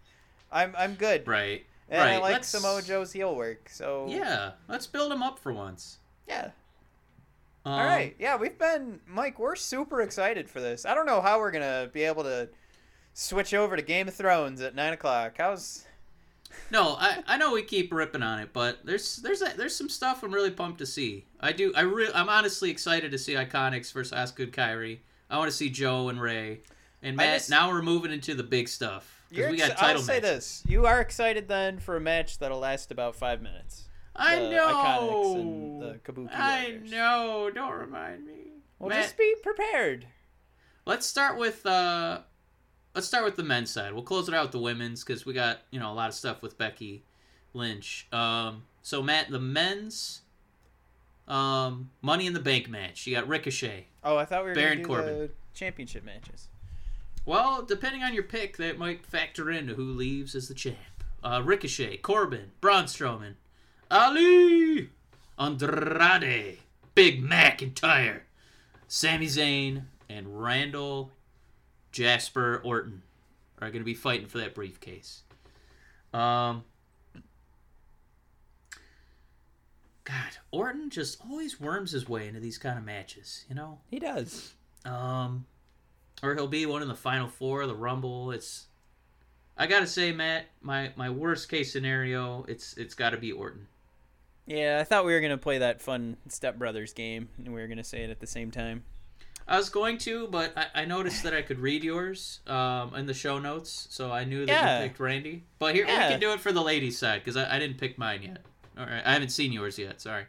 Speaker 3: I'm I'm good.
Speaker 2: right.
Speaker 3: And I like
Speaker 2: let's-
Speaker 3: Samoa Joe's heel work, so
Speaker 2: Yeah, let's build him up for once.
Speaker 3: yeah.
Speaker 2: Um,
Speaker 3: All right, yeah, we've been Mike. We're super excited for this. I don't know how we're gonna be able to switch over to Game of Thrones at nine o'clock. How's
Speaker 2: No, I, I know we keep ripping on it, but there's there's a, there's some stuff I'm really pumped to see. I do I re- I'm honestly excited to see Iconics versus and Kairi. I want to see Joe and Rey. And Matt,
Speaker 3: just-
Speaker 2: now we're moving into the big stuff because we got
Speaker 3: ex-
Speaker 2: title
Speaker 3: I'll say
Speaker 2: matches.
Speaker 3: this: you are excited then for a match that'll last about five minutes.
Speaker 2: I
Speaker 3: the
Speaker 2: know.
Speaker 3: Iconics and the Kabuki
Speaker 2: I
Speaker 3: Warriors.
Speaker 2: know. Don't remind me.
Speaker 3: Well,
Speaker 2: Matt,
Speaker 3: just be prepared.
Speaker 2: let's start with uh, let's start with the men's side. We'll close it out with the women's because we got you know a lot of stuff with Becky Lynch. Um, so Matt, the men's um Money in the Bank match. You got Ricochet.
Speaker 3: Oh, I thought we were
Speaker 2: Baron
Speaker 3: do
Speaker 2: Corbin.
Speaker 3: the championship matches.
Speaker 2: Well, depending on your pick, that might factor into who leaves as the champ. Uh, Ricochet, Corbin, Braun Strowman, Ali, Andrade, Big McIntyre, Sami Zayn, and Randall Jasper Orton are going to be fighting for that briefcase. Um, God, Orton just always worms his way into these kind of matches, you know?
Speaker 3: He does.
Speaker 2: Um, or he'll be one in the final four, the Rumble. It's, I gotta say, Matt, my my worst case scenario, it's it's got to be Orton.
Speaker 3: Yeah, I thought we were gonna play that fun Step Brothers game, and we were gonna say it at the same time.
Speaker 2: I was going to, but I, I noticed that I could read yours um, in the show notes, so I knew that
Speaker 3: Yeah.
Speaker 2: you picked Randy. But here
Speaker 3: Yeah.
Speaker 2: we can do it for the ladies' side because I, I didn't pick mine yet. All right, I haven't seen yours yet. Sorry.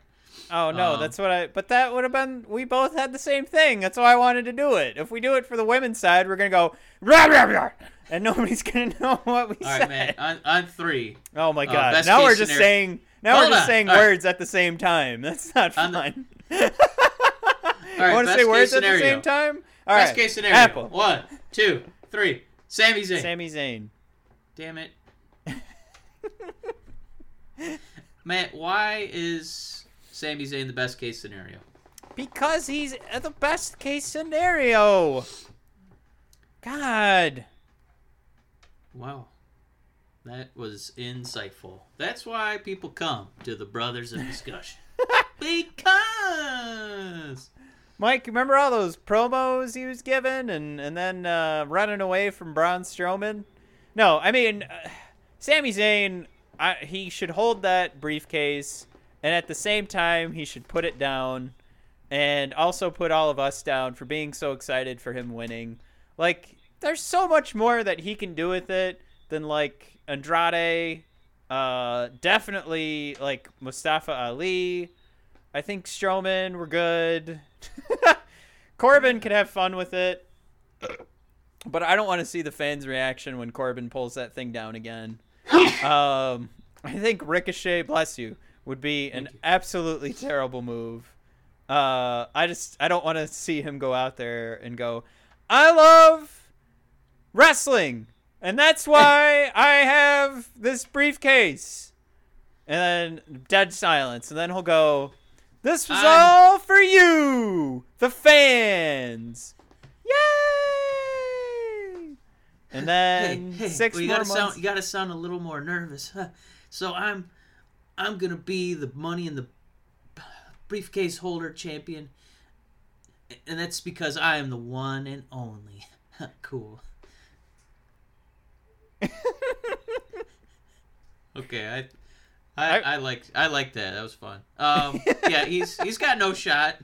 Speaker 3: Oh no,
Speaker 2: Um,
Speaker 3: that's what I. But that would have been. We both had the same thing. That's why I wanted to do it. If we do it for the women's side, we're gonna go rah, rah, rah, and nobody's gonna know what we
Speaker 2: All
Speaker 3: said.
Speaker 2: right, man. On, on three.
Speaker 3: Oh my
Speaker 2: Uh,
Speaker 3: god!
Speaker 2: best
Speaker 3: now we're just
Speaker 2: scenario-
Speaker 3: saying. Now
Speaker 2: Hold
Speaker 3: we're just
Speaker 2: on,
Speaker 3: saying
Speaker 2: all right.
Speaker 3: words at the same time. That's not
Speaker 2: On
Speaker 3: fun.
Speaker 2: All right,
Speaker 3: want to say words at the same time? All
Speaker 2: Best
Speaker 3: right.
Speaker 2: case scenario.
Speaker 3: Apple.
Speaker 2: One, two, three. Sami Zayn.
Speaker 3: Sami Zayn.
Speaker 2: Damn it. Matt, why is Sami Zayn the best case scenario?
Speaker 3: Because he's uh, the best case scenario. God.
Speaker 2: Wow. That was insightful. That's why people come to the Brothers of Discussion. because
Speaker 3: Mike, remember all those promos he was given and, and then uh, running away from Braun Strowman? No, I mean, uh, Sami Zayn, I, he should hold that briefcase, and at the same time, he should put it down and also put all of us down for being so excited for him winning. Like, there's so much more that he can do with it than, like, Andrade, uh, definitely, like, Mustafa Ali. I think Strowman were good. Corbin could have fun with it. But I don't want to see the fans' reaction when Corbin pulls that thing down again. um, I think Ricochet, bless you, would be an
Speaker 2: you.
Speaker 3: absolutely terrible move. Uh, I just I don't want to see him go out there and go, I love wrestling, and that's why I have this briefcase. And then dead silence, and then he'll go, "This was
Speaker 2: I'm-
Speaker 3: all for you, the fans, yay!" And then
Speaker 2: hey, hey,
Speaker 3: six
Speaker 2: well, you
Speaker 3: more
Speaker 2: gotta
Speaker 3: months.
Speaker 2: sound you gotta sound a little more nervous. So I'm I'm gonna be the money in the briefcase holder champion. And that's because I am the one and only. cool. Okay, I I,
Speaker 3: I-
Speaker 2: I like I like that. That was fun. Um, yeah, he's he's got no shot.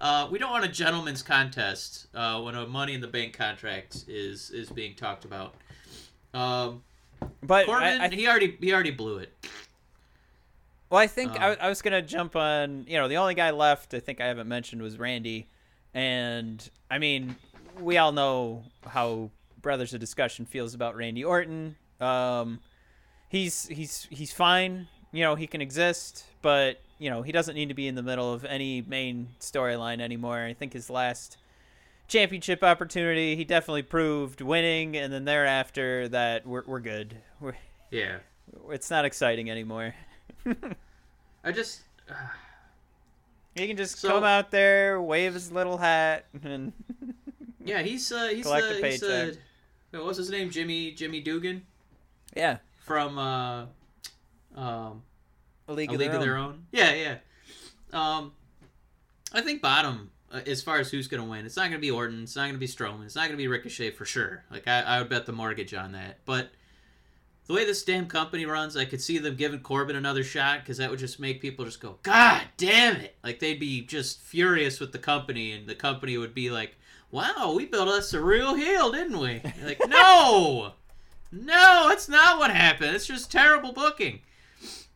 Speaker 2: Uh, we don't want a gentleman's contest uh, when a Money in the Bank contract is is being talked about. Um,
Speaker 3: but
Speaker 2: Corbin,
Speaker 3: I, I,
Speaker 2: he already he already blew it.
Speaker 3: well, I think
Speaker 2: um,
Speaker 3: I, I was gonna jump on. You know, the only guy left I think I haven't mentioned was Randy, and I mean, we all know how Brothers of Discussion feels about Randy Orton. Um, he's he's he's fine. You know, he can exist, but you know, he doesn't need to be in the middle of any main storyline anymore. I think his last championship opportunity, he definitely proved winning, and then thereafter that we're we're good. We're,
Speaker 2: Yeah,
Speaker 3: it's not exciting anymore.
Speaker 2: I just
Speaker 3: He can just
Speaker 2: So-
Speaker 3: come out there, wave his little hat, and
Speaker 2: yeah he's uh, he's
Speaker 3: Collect
Speaker 2: the,
Speaker 3: the
Speaker 2: he's
Speaker 3: paycheck.
Speaker 2: the what was his name Jimmy Jimmy Dugan
Speaker 3: yeah,
Speaker 2: from uh, um,
Speaker 3: a league,
Speaker 2: a
Speaker 3: of,
Speaker 2: league
Speaker 3: their
Speaker 2: of their
Speaker 3: own.
Speaker 2: Yeah, yeah. Um, I think bottom uh, as far as who's gonna win, it's not gonna be Orton. It's not gonna be Strowman. It's not gonna be Ricochet for sure. Like I, I would bet the mortgage on that. But the way this damn company runs, I could see them giving Corbin another shot because that would just make people just go, God damn it! Like they'd be just furious with the company, and the company would be like, wow, we built us a real heel, didn't we? Like, no, no, that's not what happened. It's just terrible booking.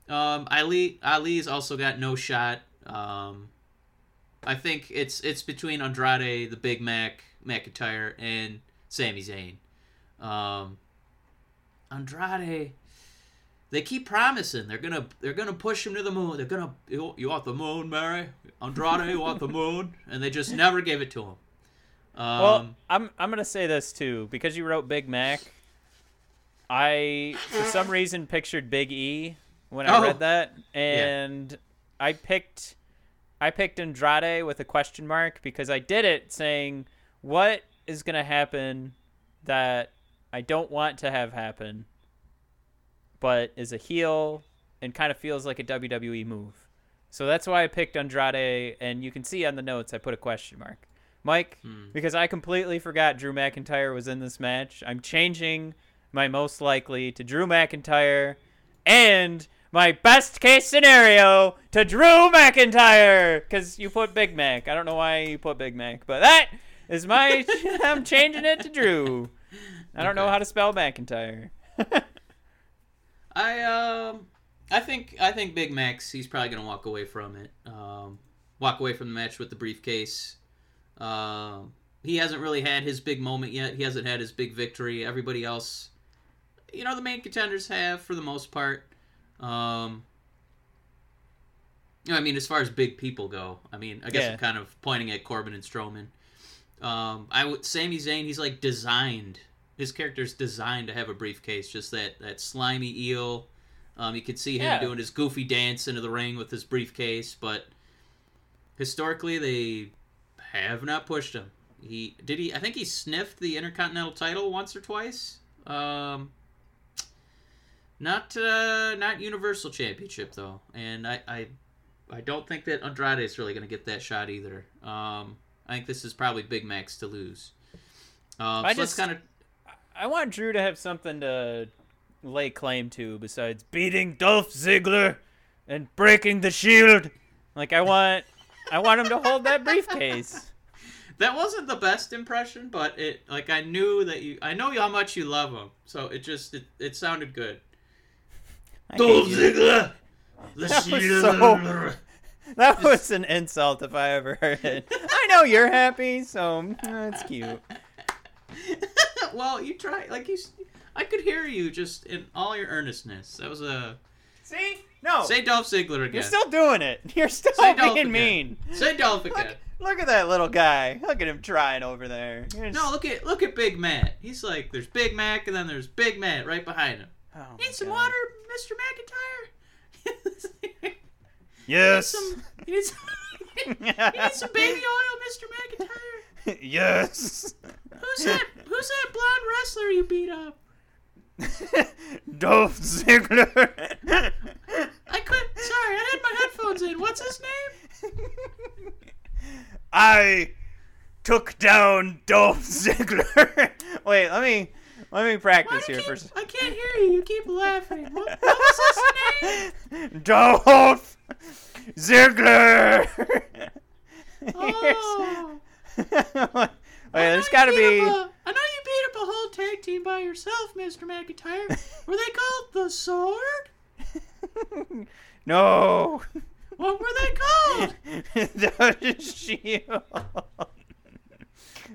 Speaker 2: Um, Ali Ali's also got no shot. Um, I think it's it's between Andrade, the Big Mac, McIntyre, and Sami Zayn. Um, Andrade, they keep promising they're gonna they're gonna push him to the moon. They're gonna you, you want the moon, Mary? Andrade, you want the moon? And they just never gave it to him. Um,
Speaker 3: Well, I'm I'm gonna say this too because you wrote Big Mac. I for some reason pictured Big E when I
Speaker 2: Oh.
Speaker 3: read that, and I picked I picked Andrade with a question mark because I did it saying what is gonna happen that I don't want to have happen, but is a heel and kind of feels like a WWE move. So that's why I picked Andrade, and you can see on the notes I put a question mark. Mike,
Speaker 2: Hmm.
Speaker 3: because I completely forgot Drew McIntyre was in this match. I'm changing my most likely to Drew McIntyre and my best case scenario to Drew McIntyre because you put Big Mac. I don't know why you put Big Mac, but that is my. I'm changing it to Drew. I don't know how to spell McIntyre.
Speaker 2: I um I think I think Big Max he's probably gonna walk away from it. Um, walk away from the match with the briefcase. Um, he hasn't really had his big moment yet. He hasn't had his big victory. Everybody else, you know, the main contenders have for the most part. Um, you know, I mean, as far as big people go, I mean, I guess
Speaker 3: Yeah.
Speaker 2: I'm kind of pointing at Corbin and Strowman. Um, I would Sami Zayn. He's like designed. His character's designed to have a briefcase, just that that slimy eel. Um, you could see him
Speaker 3: Yeah.
Speaker 2: doing his goofy dance into the ring with his briefcase, but historically they have not pushed him. He did he. I think he sniffed the Intercontinental title once or twice. Um, not uh, not Universal Championship though, and I I, I don't think that Andrade is really going to get that shot either. Um, I think this is probably Big Mac's to lose. Um,
Speaker 3: I
Speaker 2: so
Speaker 3: just-
Speaker 2: kind of
Speaker 3: I want Drew to have something to lay claim to besides beating Dolph Ziggler and breaking the Shield. Like I want, I want him to hold that briefcase.
Speaker 2: that wasn't the best impression, but it like I knew that you I know how much you love him, so it just it, it sounded good.
Speaker 3: I hate you.
Speaker 2: Ziggler, the
Speaker 3: That was
Speaker 2: Shield.
Speaker 3: so- That was an insult if I ever heard it. I know you're happy, so mm, that's cute.
Speaker 2: well, you try like you. s- I could hear you just in all your earnestness. That was a
Speaker 3: See? No,
Speaker 2: say Dolph Ziggler again.
Speaker 3: you're still doing it. You're still
Speaker 2: Say
Speaker 3: being
Speaker 2: again.
Speaker 3: mean.
Speaker 2: Say Dolph again.
Speaker 3: Look, look at that little guy. Look at him trying over there. You're
Speaker 2: No, look at look at Big Matt. He's like there's Big Mac and then there's Big Matt right behind him.
Speaker 3: Oh
Speaker 2: Need some
Speaker 3: God.
Speaker 2: water, Mr. McIntyre.
Speaker 3: Yes.
Speaker 2: some, you need some, you need some baby oil, Mr. McIntyre.
Speaker 3: yes.
Speaker 2: Who's that? Who's that blonde wrestler you beat up?
Speaker 3: Dolph Ziggler.
Speaker 2: I couldn't. Sorry, I had my headphones in. What's his name?
Speaker 3: I took down Dolph Ziggler. Wait, let me let me practice here
Speaker 2: keep,
Speaker 3: first.
Speaker 2: I can't hear you. You keep laughing. What, what was his name?
Speaker 3: Dolph Ziggler.
Speaker 2: Oh.
Speaker 3: Wait, there's got to be.
Speaker 2: a- I know you beat up a whole tag team by yourself, Mr. McIntyre. Were they called the Sword?
Speaker 3: no.
Speaker 2: What were they called?
Speaker 3: the shield.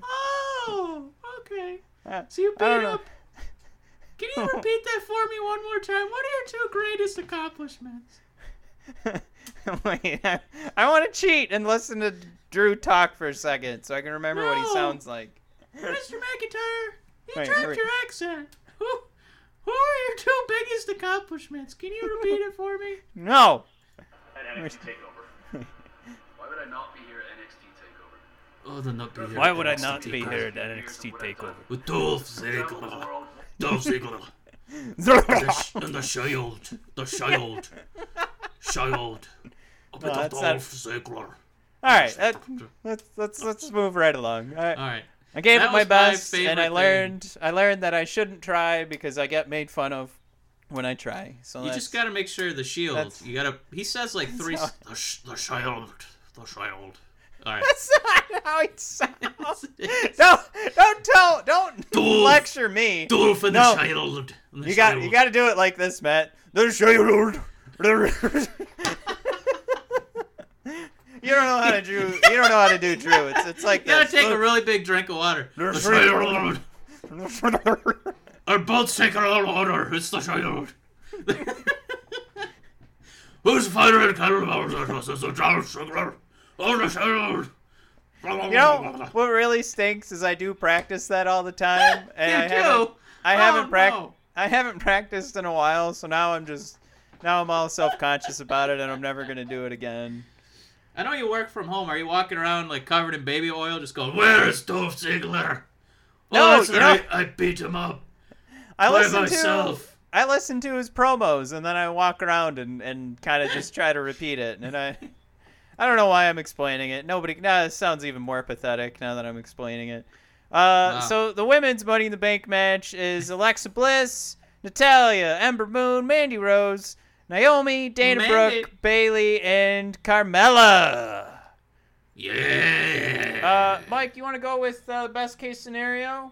Speaker 2: Oh, okay.
Speaker 3: Uh,
Speaker 2: So you beat up. Can you repeat that for me one more time? What are your two greatest accomplishments?
Speaker 3: Wait, I, I want to cheat and listen to Drew talk for a second so I can remember what he sounds like.
Speaker 2: Mr. McIntyre, you
Speaker 3: Wait,
Speaker 2: dropped your accent. Who, who are your two biggest accomplishments? Can you repeat it for me?
Speaker 3: No.
Speaker 4: at NXT Takeover. Why would I not be here at NXT Takeover?
Speaker 2: Oh, the not be here.
Speaker 3: Why would I not be here at NXT Takeover?
Speaker 2: With Dolph
Speaker 4: the world.
Speaker 2: Dolph Ziggler. and the Shield. The Shield. Shield. Up
Speaker 3: No, that's not-
Speaker 2: Ziggler.
Speaker 3: All right, that, let's let's let's move right along. I,
Speaker 2: All right.
Speaker 3: I gave
Speaker 2: That
Speaker 3: it my
Speaker 2: was my
Speaker 3: best, and I
Speaker 2: thing.
Speaker 3: learned I learned that I shouldn't try because I get made fun of when I try. So
Speaker 2: You just gotta make sure the shield. You gotta. He says like three. The, sh- the shield. The shield. All right.
Speaker 3: That's not how it sounds.
Speaker 2: Is.
Speaker 3: Don't don't tell don't
Speaker 2: Doof.
Speaker 3: lecture me.
Speaker 2: Doof and
Speaker 3: No.
Speaker 2: the child. and the
Speaker 3: You got
Speaker 2: child.
Speaker 3: you got to do it like this, Matt. The shield. you don't know how to do. You don't know how to do Drew. It's it's like
Speaker 2: You gotta
Speaker 3: this.
Speaker 2: take a really big drink of water. The
Speaker 3: child.
Speaker 2: child. Our boat's taking all water. It's the child. Who's fighting? It's the child. Oh.
Speaker 3: You know what really stinks is I do practice that all the time, and I
Speaker 2: do?
Speaker 3: haven't. I
Speaker 2: Oh,
Speaker 3: haven't prac-
Speaker 2: no.
Speaker 3: I haven't practiced in a while, so now I'm just now I'm all self conscious about it, and I'm never gonna do it again.
Speaker 2: I know you work from home. Are you walking around like covered in baby oil, just going, "Where is Dolph Ziggler?"
Speaker 3: Oh, no,
Speaker 2: oh, that's
Speaker 3: you
Speaker 2: right. I beat him up
Speaker 3: I
Speaker 2: by
Speaker 3: listen to. I listen to his promos, and then I walk around and, and kind of just try to repeat it, and I I don't know why I'm explaining it. Nobody. Nah, it sounds even more pathetic now that I'm explaining it. Uh,
Speaker 2: Wow.
Speaker 3: So the women's Money in the Bank match is Alexa Bliss, Natalya, Ember Moon, Mandy Rose, Naomi, Dana
Speaker 2: Mandy.
Speaker 3: Brooke, Bayley, and Carmella.
Speaker 2: Yeah.
Speaker 3: Uh, Mike, you want to go with uh, the best case scenario?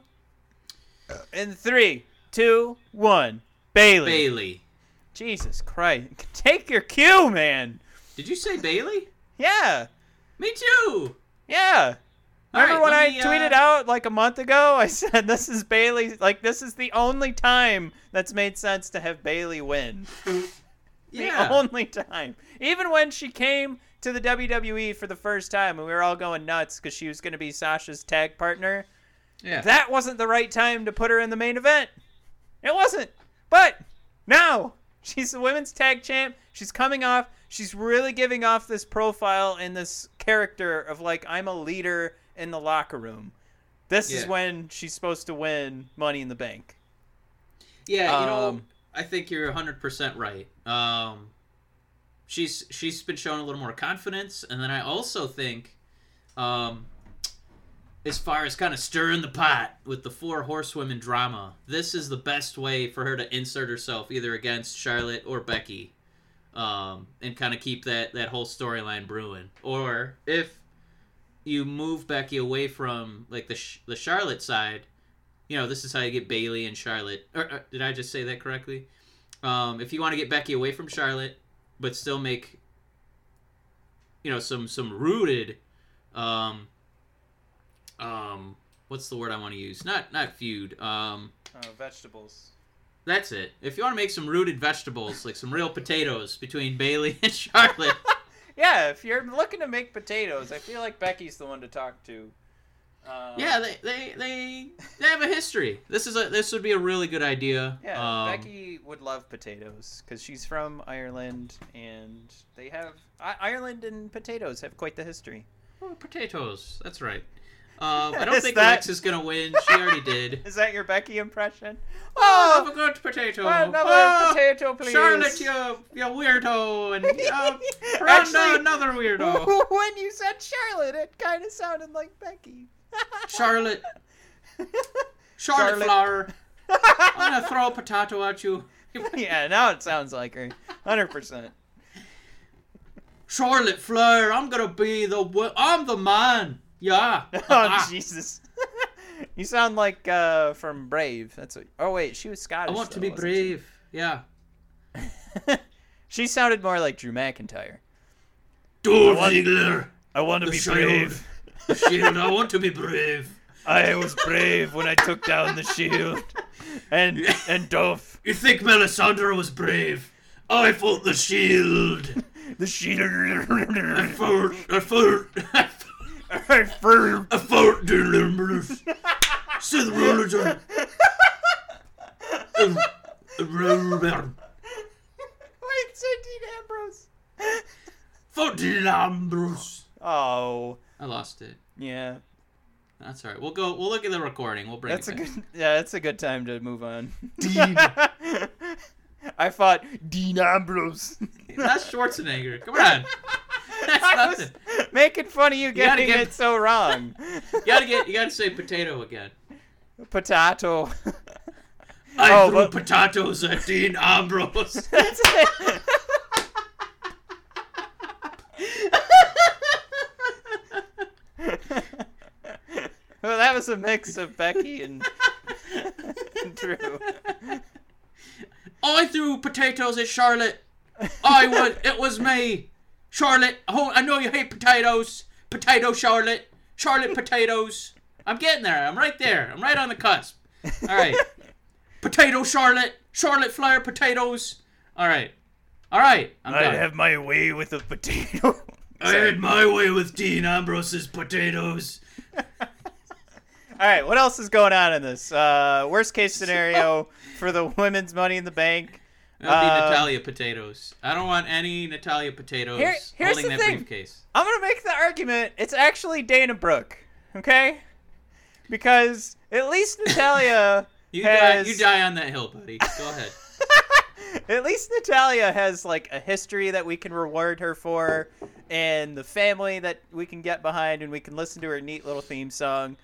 Speaker 3: In three, two, one. Bayley.
Speaker 2: Bayley.
Speaker 3: Jesus Christ. Take your cue, man.
Speaker 2: Did you say Bayley?
Speaker 3: Yeah.
Speaker 2: Me too.
Speaker 3: Yeah.
Speaker 2: All
Speaker 3: Remember
Speaker 2: right,
Speaker 3: when I
Speaker 2: uh,
Speaker 3: tweeted out like a month ago? I said this is Bayley. Like this is the only time that's made sense to have Bayley win.
Speaker 2: Yeah.
Speaker 3: The only time. Even when she came to the WWE for the first time, and we were all going nuts because she was going to be Sasha's tag partner.
Speaker 2: yeah.
Speaker 3: That wasn't the right time to put her in the main event. It wasn't. But now she's the women's tag champ. She's coming off. She's really giving off this profile and this character of like I'm a leader in the locker room. This is when she's supposed to win Money in the Bank.
Speaker 2: Yeah, you know,
Speaker 3: Um,
Speaker 2: I think you're 100% right. Um, she's she's been showing a little more confidence, and then I also think, um, as far as kind of stirring the pot with the four horsewomen drama, this is the best way for her to insert herself either against Charlotte or Becky, um, and kind of keep that that whole storyline brewing. Or if you move Becky away from like the Sh- the Charlotte side you know, this is how you get Bayley and Charlotte. Or, or did I just say that correctly? Um, if you want to get Becky away from Charlotte, but still make, you know, some some rooted, um, um, what's the word I want to use? Not not feud. Um,
Speaker 3: Oh, vegetables.
Speaker 2: That's it. If you want to make some rooted vegetables, like some real potatoes between Bayley and Charlotte,
Speaker 3: Yeah, if you're looking to make potatoes, I feel like Becky's the one to talk to. Um,
Speaker 2: yeah, they, they they they have a history. This is a this would be a really good idea.
Speaker 3: Yeah,
Speaker 2: Um,
Speaker 3: Becky would love potatoes because she's from Ireland, and they have I- Ireland and potatoes have quite the history.
Speaker 2: Oh, potatoes. That's right. Um, I don't
Speaker 3: Is
Speaker 2: think
Speaker 3: that-
Speaker 2: Alexa's gonna win. She already did.
Speaker 3: Is that your Becky impression?
Speaker 2: Oh,
Speaker 3: Oh,
Speaker 2: have a good potato.
Speaker 3: another
Speaker 2: oh,
Speaker 3: potato, please.
Speaker 2: Charlotte, you, you weirdo, and uh, Brenda,
Speaker 3: Actually-
Speaker 2: another weirdo.
Speaker 3: when you said Charlotte, it kind of sounded like Becky.
Speaker 2: Charlotte, Charlotte,
Speaker 3: Charlotte.
Speaker 2: flower. I'm gonna throw a potato at you.
Speaker 3: yeah, now it sounds like her, hundred percent.
Speaker 2: Charlotte Flair, I'm gonna be the I'm the man. Yeah.
Speaker 3: Oh Jesus! you sound like uh, from Brave. That's what. Oh wait, she was Scottish.
Speaker 2: I want to be
Speaker 3: wasn't she?
Speaker 2: brave. Yeah.
Speaker 3: she sounded more like Drew McIntyre.
Speaker 2: Dolph Ziggler,
Speaker 3: I want to
Speaker 2: the shield. The shield. I want to be brave.
Speaker 3: I was brave when I took down the shield. And and Dolph,
Speaker 2: You think Melisandre was brave? I fought the shield.
Speaker 3: the shield.
Speaker 2: I fought. I fought. I fought.
Speaker 3: I fur.
Speaker 2: I fought the Lumbers. Sith religion.
Speaker 3: Wait, say Dean Ambrose.
Speaker 2: Fought the Lumbers.
Speaker 3: Oh,
Speaker 2: I lost it.
Speaker 3: yeah.
Speaker 2: That's all right. We'll go. We'll look at the recording. We'll bring
Speaker 3: That's a
Speaker 2: it back.
Speaker 3: good. Yeah, that's a good time to move on.
Speaker 2: Dean.
Speaker 3: I fought Dean Ambrose.
Speaker 2: That's Schwarzenegger. Come on. That's
Speaker 3: I was
Speaker 2: nothing.
Speaker 3: making fun of you
Speaker 2: gotta
Speaker 3: getting
Speaker 2: get-
Speaker 3: it so wrong.
Speaker 2: You gotta get. You gotta say potato again.
Speaker 3: Potato.
Speaker 2: I
Speaker 3: Oh,
Speaker 2: threw
Speaker 3: but-
Speaker 2: potatoes at Dean Ambrose.
Speaker 3: That's it. That was a mix of Becky and, and Drew.
Speaker 2: I threw potatoes at Charlotte. I was. It was me, Charlotte. Oh, I know you hate potatoes. Potato Charlotte. Charlotte potatoes. I'm getting there. I'm right there. I'm right on the cusp. All right. Potato Charlotte. Charlotte Flair potatoes. All right. All right. I'm done.
Speaker 3: my way with a potato.
Speaker 2: I had my way with Dean Ambrose's potatoes.
Speaker 3: All right, what else is going on in this? Uh, worst case scenario for the women's Money in the Bank.
Speaker 2: That'll be
Speaker 3: Um,
Speaker 2: Natalya potatoes. I don't want any Natalya potatoes
Speaker 3: Here- here's
Speaker 2: holding
Speaker 3: the
Speaker 2: that
Speaker 3: thing.
Speaker 2: briefcase.
Speaker 3: I'm gonna make the argument. It's actually Dana Brooke, okay? Because at least Natalya
Speaker 2: You die,
Speaker 3: has
Speaker 2: you die on that hill, buddy. Go ahead.
Speaker 3: at least Natalya has like a history that we can reward her for, and the family that we can get behind, and we can listen to her neat little theme song.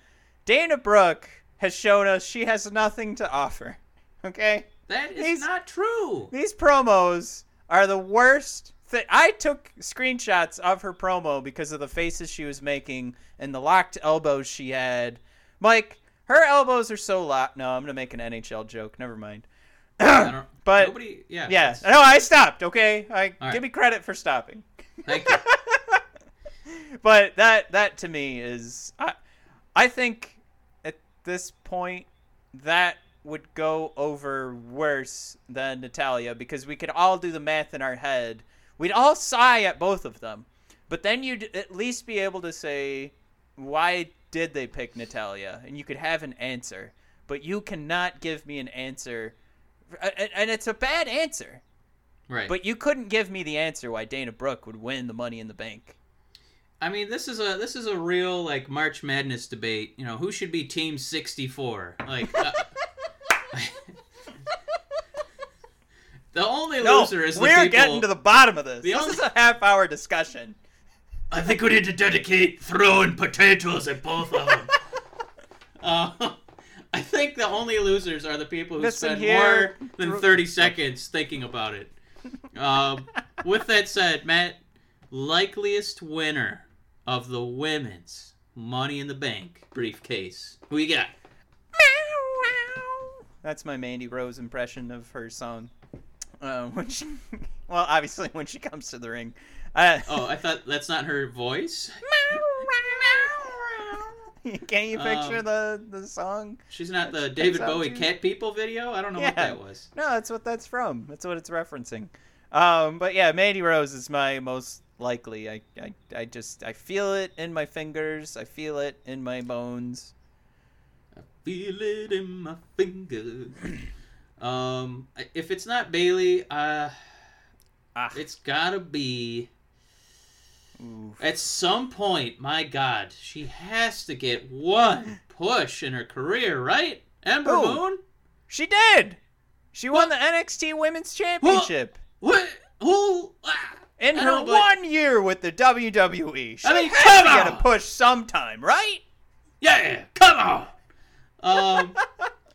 Speaker 3: Dana Brooke has shown us she has nothing to offer. Okay.
Speaker 2: That is
Speaker 3: He's-
Speaker 2: not true.
Speaker 3: These promos are the worst thing. I took screenshots of her promo because of the faces she was making and the locked elbows she had. Mike, her elbows are so locked. No, I'm gonna make an NHL joke. Never mind. But-
Speaker 2: nobody. Yeah.
Speaker 3: Yeah, no, I stopped. Okay, I
Speaker 2: right.
Speaker 3: give me credit for stopping.
Speaker 2: Thank you.
Speaker 3: But that that to me is I I think at this point that would go over worse than Natalya because we could all do the math in our head. We'd all sigh at both of them. But then you'd at least be able to say why did they pick Natalya and you could have an answer. But you cannot give me an answer and it's a bad answer.
Speaker 2: Right.
Speaker 3: But you couldn't give me the answer why Dana Brooke would win the money in the bank.
Speaker 2: I mean, this is a this is a real like March Madness debate. You know, who should be Team 64? Like. Uh, the only
Speaker 3: No,
Speaker 2: loser is the
Speaker 3: we're
Speaker 2: people.
Speaker 3: getting to the bottom of this.
Speaker 2: The
Speaker 3: this
Speaker 2: only-
Speaker 3: is a half-hour discussion.
Speaker 2: I think we need to dedicate throwing potatoes at both of them. uh, I think the only losers are the people who
Speaker 3: Listen
Speaker 2: spend
Speaker 3: here,
Speaker 2: more than 30 seconds thinking about it. Um, with that said, Matt, likeliest winner of the women's Money in the Bank briefcase. Who you got?
Speaker 3: That's my Mandy Rose impression of her song. Uh, when she, well, obviously when she comes to the ring. Uh,
Speaker 2: Oh, I thought that's not her voice.
Speaker 3: Can't you picture
Speaker 2: Um,
Speaker 3: the the song?
Speaker 2: She's not the
Speaker 3: That's-
Speaker 2: David Bowie
Speaker 3: she-
Speaker 2: Cat People video. I don't know what that was.
Speaker 3: No, that's what that's from. That's what it's referencing. Um, but yeah, Mandy Rose is my most likely. I, I, I just I feel it in my fingers. I feel it in my bones.
Speaker 2: I feel it in my fingers. um, if it's not Bayley, uh,
Speaker 3: Ah,
Speaker 2: it's gotta be.
Speaker 3: oof.
Speaker 2: At some point, my God, she has to get one push in her career, right? Ember
Speaker 3: Who?
Speaker 2: Moon.
Speaker 3: She did. She won the NXT Women's Championship
Speaker 2: What? Who? Ah,
Speaker 3: in her one year with the WWE. She
Speaker 2: I mean, come
Speaker 3: to get
Speaker 2: on.
Speaker 3: a push sometime, right?
Speaker 2: Yeah, come on. Um,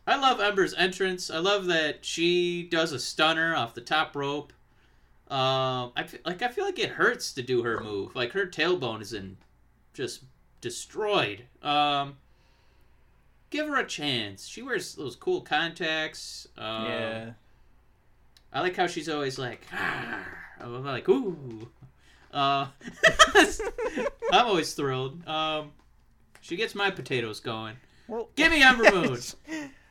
Speaker 2: I love Ember's entrance. I love that she does a stunner off the top rope. Um, I fe- like. I feel like it hurts to do her move. Like her tailbone is in, just destroyed. Um, give her a chance. She wears those cool contacts. Um,
Speaker 3: yeah.
Speaker 2: I like how she's always like, ah, I'm like, ooh. Uh, I'm always thrilled. Um, she gets my potatoes going.
Speaker 3: Well,
Speaker 2: Give me Ember Moon.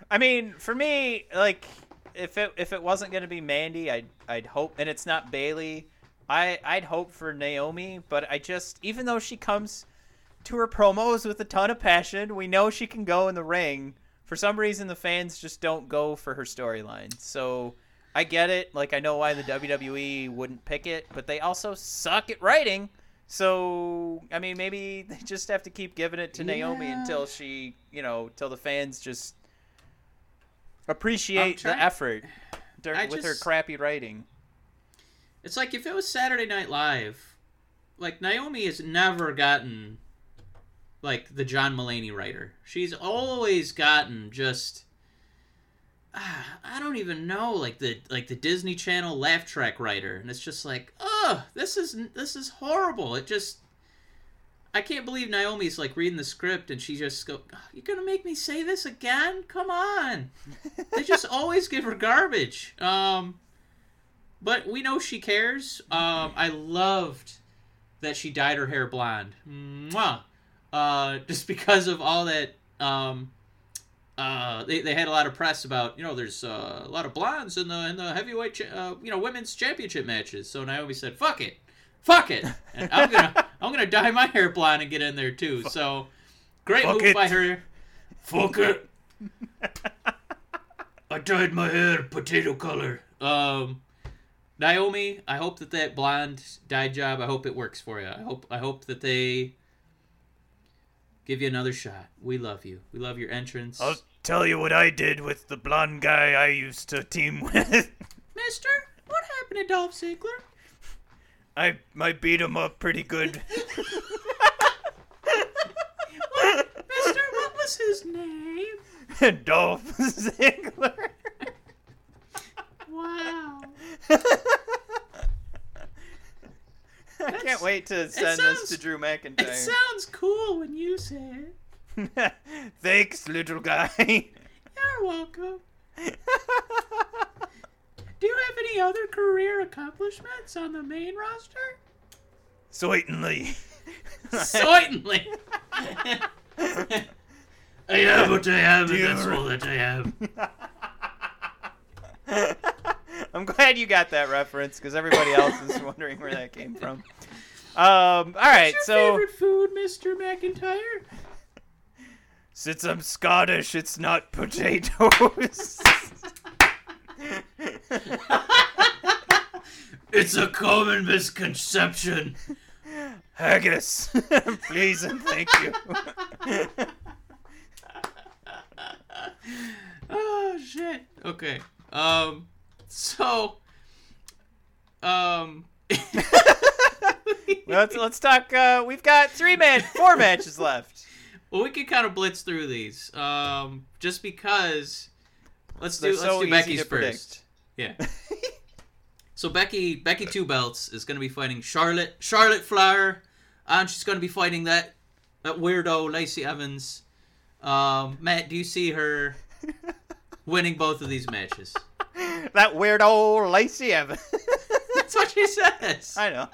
Speaker 3: I mean, for me, like if it if it wasn't gonna be Mandy, I'd I'd hope, and it's not Bayley. I I'd hope for Naomi, but I just even though she comes to her promos with a ton of passion, we know she can go in the ring. For some reason, the fans just don't go for her storyline. So I get it. Like I know why the WWE wouldn't pick it, but they also suck at writing. So I mean, maybe they just have to keep giving it to Naomi until she, you know, till the fans just appreciate
Speaker 2: trying-
Speaker 3: the effort dur-
Speaker 2: I
Speaker 3: with her crappy writing.
Speaker 2: It's like if it was Saturday Night Live, like Naomi has never gotten like the John Mulaney writer. She's always gotten just I don't even know like the like the Disney Channel laugh track writer, and it's just like, oh, this is this is horrible. It just I can't believe Naomi's like reading the script and she just go, "Oh, "You're gonna make me say this again? Come on!" they just always give her garbage. Um, but we know she cares. Um, I loved that she dyed her hair blonde. Mwah. Uh, just because of all that. Um, uh, they, they had a lot of press about you know there's uh, a lot of blondes in the in the heavyweight cha- uh, you know women's championship matches. So Naomi said, "Fuck it, fuck it, and I'm gonna I'm gonna dye my hair blonde and get in there too." So great
Speaker 3: Fuck
Speaker 2: move
Speaker 3: it.
Speaker 2: by her. Fuck it. I dyed my hair potato color. Um, Naomi, I hope that that blonde dye job. I hope it works for you. I hope I hope that they give you another shot. We love you. We love your entrance,
Speaker 3: I'll tell you what I did with the blonde guy I used to team with.
Speaker 2: Mister. What happened to Dolph Ziggler?
Speaker 3: I I beat him up pretty good.
Speaker 2: what, Mister, what was his name?
Speaker 3: Dolph Ziggler.
Speaker 2: Wow.
Speaker 3: I can't wait to send this to Drew McIntyre.
Speaker 2: It sounds cool when you say it.
Speaker 3: Thanks, little guy.
Speaker 2: You're welcome. Do you have any other career accomplishments on the main roster?
Speaker 3: Certainly.
Speaker 2: Certainly. I have what I am, and that's all that I am.
Speaker 3: I'm glad you got that reference because everybody else is wondering where that came from. Um, all right,
Speaker 2: What's your
Speaker 3: so
Speaker 2: favorite food, Mr. McIntyre?
Speaker 3: since I'm Scottish, it's not potatoes.
Speaker 2: It's a common misconception.
Speaker 3: Haggis, please and thank you.
Speaker 2: oh shit. Okay. Um. So. Um.
Speaker 3: let's let's talk. Uh, we've got three man, four matches left.
Speaker 2: Well, we can kind of blitz through these. Um. Just because. Let's do.
Speaker 3: They're
Speaker 2: let's
Speaker 3: so
Speaker 2: do Becky's first.
Speaker 3: predict.
Speaker 2: Yeah. so Becky Becky Two Belts is going to be fighting Charlotte Charlotte Flair, and she's going to be fighting that that weirdo Lacey Evans. Um, Matt, do you see her winning both of these matches?
Speaker 3: That weird old Lacey Evans.
Speaker 2: That's what she says.
Speaker 3: I know.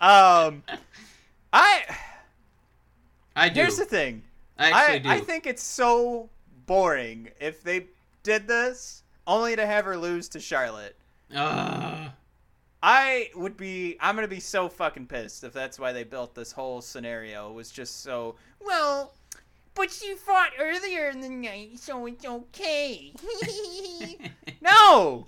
Speaker 3: Um, I
Speaker 2: I do.
Speaker 3: here's the thing.
Speaker 2: I
Speaker 3: I,
Speaker 2: do.
Speaker 3: I think it's so boring if they did this only to have her lose to Charlotte.
Speaker 2: Uh,
Speaker 3: I would be I'm gonna be so fucking pissed if that's why they built this whole scenario It was just so well but she fought earlier in the night, so it's okay. no!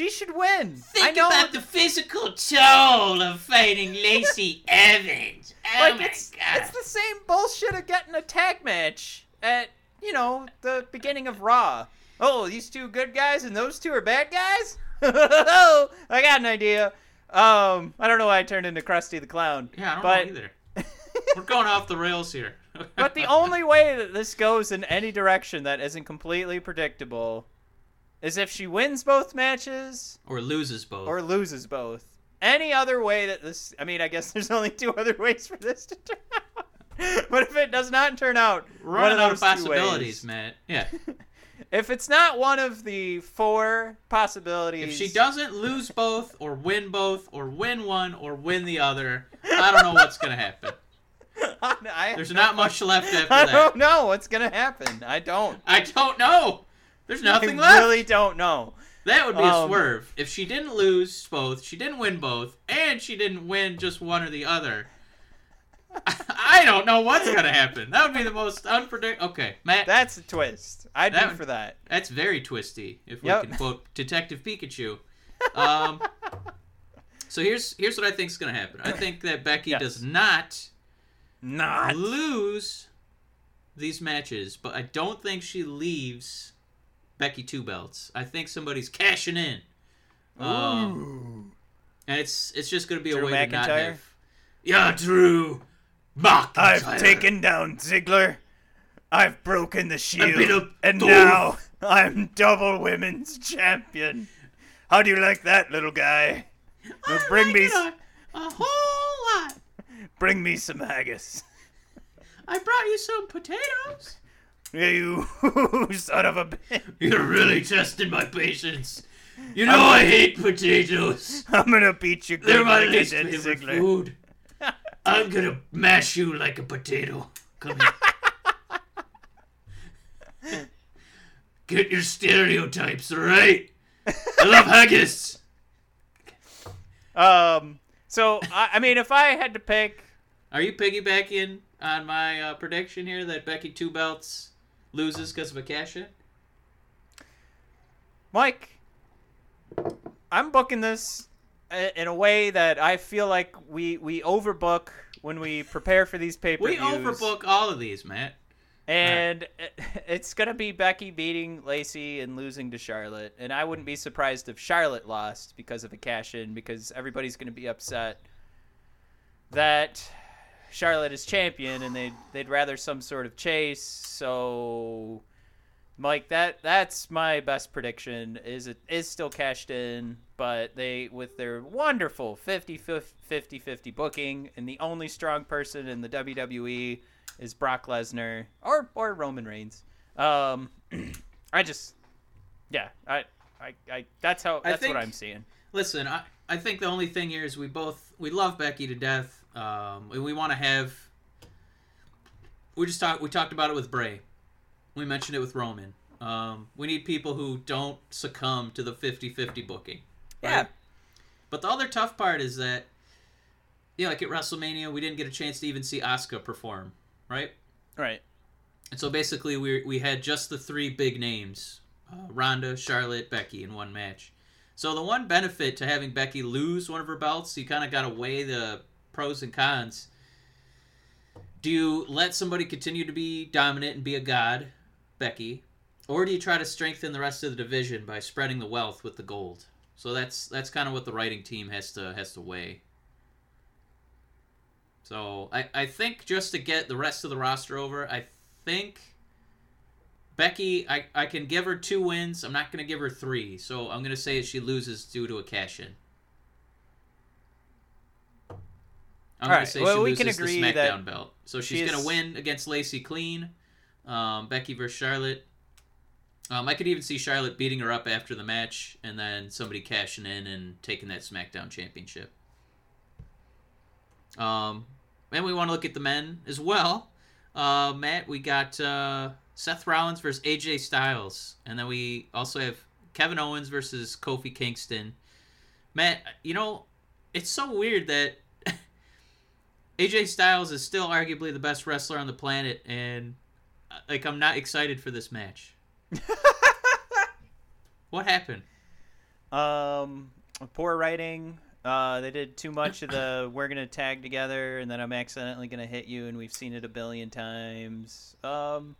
Speaker 3: She should win.
Speaker 2: think about the physical toll of fighting Lacey Evans. Oh
Speaker 3: like
Speaker 2: my
Speaker 3: it's
Speaker 2: god.
Speaker 3: it's the same bullshit of getting a tag match at you know the beginning of Raw. Oh, these two good guys and those two are bad guys. I got an idea. Um, I don't know why I turned into Krusty the Clown.
Speaker 2: yeah, I don't
Speaker 3: but,
Speaker 2: know either. We're going off the rails here.
Speaker 3: but the only way that this goes in any direction that isn't completely predictable is if she wins both matches
Speaker 2: or loses both.
Speaker 3: or loses both. Any other way that this, I mean, I guess there's only two other ways for this to turn out. but if it does not turn out,
Speaker 2: running out of possibilities, Matt. Yeah.
Speaker 3: If it's not one of the four possibilities,
Speaker 2: If she doesn't lose both, or win both, or win one, or win the other, I don't know what's gonna happen.
Speaker 3: I,
Speaker 2: There's not much left after
Speaker 3: I
Speaker 2: that.
Speaker 3: don't know what's gonna happen. I don't.
Speaker 2: I don't know. There's nothing left.
Speaker 3: I
Speaker 2: left.
Speaker 3: really don't know.
Speaker 2: That would be a
Speaker 3: Um,
Speaker 2: swerve. If she didn't lose both, she didn't win both, and she didn't win just one or the other. I don't know what's gonna happen. That would be the most unpredictable. Okay, Matt,
Speaker 3: That's a twist. I'd
Speaker 2: That
Speaker 3: be for that.
Speaker 2: that's very twisty. If
Speaker 3: Yep.
Speaker 2: we can quote Detective Pikachu. Um, so here's here's what I think is gonna happen. I think that Becky
Speaker 3: Yes.
Speaker 2: does not
Speaker 3: Not.
Speaker 2: lose these matches, but I don't think she leaves Becky two belts. I think somebody's cashing in. Um, and it's it's just gonna be
Speaker 3: Drew
Speaker 2: a way to not have. Yeah, Drew. McIntyre.
Speaker 3: I've taken down Ziggler. I've broken the shield. and
Speaker 2: Dolph.
Speaker 3: now I'm double women's champion. How do you like that, little guy? Well,
Speaker 2: I
Speaker 3: bring
Speaker 2: like
Speaker 3: me
Speaker 2: it
Speaker 3: s-
Speaker 2: a, a whole lot.
Speaker 3: Bring me some haggis.
Speaker 2: I brought you some potatoes.
Speaker 3: You son of a bitch.
Speaker 2: You're really testing my patience. You know I hate potatoes.
Speaker 3: I'm gonna beat you
Speaker 2: They're my
Speaker 3: like
Speaker 2: least favorite
Speaker 3: Ziggler.
Speaker 2: food. I'm gonna mash you like a potato. Come here. Get your stereotypes, right. I love haggis.
Speaker 3: Um. So I, I mean, if I had to pick,
Speaker 2: Are you piggybacking on my uh, prediction here that Becky Two Belts loses because of a cash in?
Speaker 3: Mike, I'm booking this in a way that I feel like we we overbook when we prepare for these pay per
Speaker 2: We overbook all of these, Matt.
Speaker 3: and it- it's gonna be Becky beating Lacey and losing to Charlotte, and I wouldn't be surprised if Charlotte lost because of a cash in, because everybody's gonna be upset that Charlotte is champion, and they'd they'd rather some sort of chase. So, Mike, that that's my best prediction. Is it is still cashed in, but they with their wonderful 50 50 50 booking, and the only strong person in the WWE is Brock Lesnar or or Roman Reigns. Um, I just, yeah, I, I, I that's how that's
Speaker 2: think-
Speaker 3: what I'm seeing.
Speaker 2: Listen, I, I think the only thing here is we both we love Becky to death. Um, and we want to have. We just talked. We talked about it with Bray. We mentioned it with Roman. Um, we need people who don't succumb to the 50-50 booking.
Speaker 3: Yeah.
Speaker 2: But the other tough part is that, yeah, like at WrestleMania, we didn't get a chance to even see Asuka perform, right?
Speaker 3: Right.
Speaker 2: And so basically, we we had just the three big names: uh, Ronda, Charlotte, Becky in one match. So the one benefit to having Becky lose one of her belts, you kind of got to weigh the pros and cons. Do you let somebody continue to be dominant and be a god, Becky, or do you try to strengthen the rest of the division by spreading the wealth with the gold? So that's that's kind of what the writing team has to has to weigh. So I, I think just to get the rest of the roster over, I think Becky, I, I can give her two wins. I'm not going to give her three. So I'm going to say she loses due to a cash in. I'm
Speaker 3: All
Speaker 2: going
Speaker 3: right,
Speaker 2: to say
Speaker 3: well,
Speaker 2: she
Speaker 3: we
Speaker 2: loses
Speaker 3: can agree
Speaker 2: the SmackDown belt. So
Speaker 3: she
Speaker 2: she's gonna win against Lacey clean. Um, Becky versus Charlotte. Um, I could even see Charlotte beating her up after the match and then somebody cashing in and taking that SmackDown championship. Um, and we want to look at the men as well. Uh, Matt, we got uh, Seth Rollins versus AJ Styles, and then we also have Kevin Owens versus Kofi Kingston. Matt, you know, it's so weird that AJ Styles is still arguably the best wrestler on the planet, and uh, like I'm not excited for this match. what happened?
Speaker 3: Um, poor writing. Uh, they did too much of the "we're gonna tag together" and then I'm accidentally gonna hit you, and we've seen it a billion times. Um,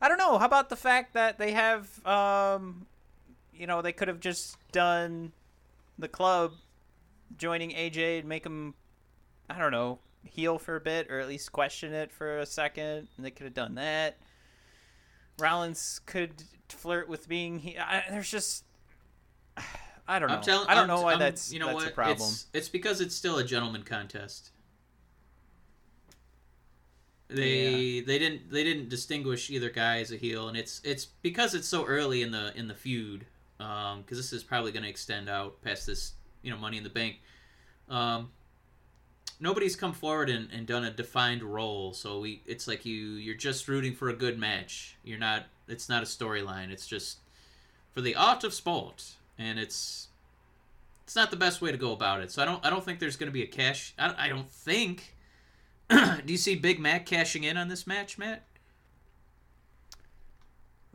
Speaker 3: I don't know. How about the fact that they have, um, you know, they could have just done the club joining AJ and make him, I don't know, heel for a bit or at least question it for a second. And they could have done that. Rollins could flirt with being he. I, there's just. I don't know.
Speaker 2: I'm telling.
Speaker 3: I don't
Speaker 2: I'm-
Speaker 3: know why
Speaker 2: I'm-
Speaker 3: that's
Speaker 2: you know
Speaker 3: that's
Speaker 2: what?
Speaker 3: a problem.
Speaker 2: It's, it's because it's still a gentleman contest. They they didn't they didn't distinguish either guy as a heel, and it's it's because it's so early in the in the feud. Because this is probably going to extend out past this, you know, Money in the Bank. Um, nobody's come forward and, and done a defined role, so we it's like you you're just rooting for a good match. You're not. It's not a storyline. It's just for the art of sport, and it's it's not the best way to go about it. So I don't I don't think there's going to be a cash. I, I don't think. Do you see Big Mac cashing in on this match, Matt?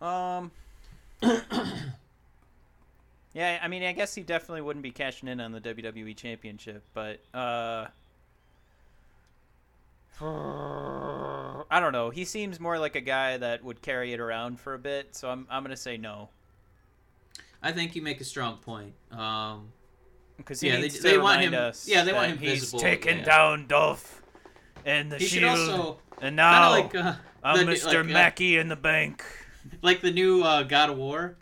Speaker 3: Um. yeah, I mean, I guess he definitely wouldn't be cashing in on the WWE Championship, but uh, I don't know. He seems more like a guy that would carry it around for a bit, so I'm I'm gonna say no
Speaker 2: I think you make a strong point. Um,
Speaker 3: because
Speaker 2: Yeah, they- they want him-
Speaker 3: us
Speaker 2: yeah, they want him
Speaker 3: he's
Speaker 2: visible,
Speaker 3: taken
Speaker 2: yeah.
Speaker 3: down Dolph and the
Speaker 2: he
Speaker 3: Shield,
Speaker 2: also
Speaker 3: and now
Speaker 2: like uh,
Speaker 3: I'm
Speaker 2: the-
Speaker 3: Mr.
Speaker 2: like, uh,
Speaker 3: Mackey in the bank.
Speaker 2: like the new uh, God of War.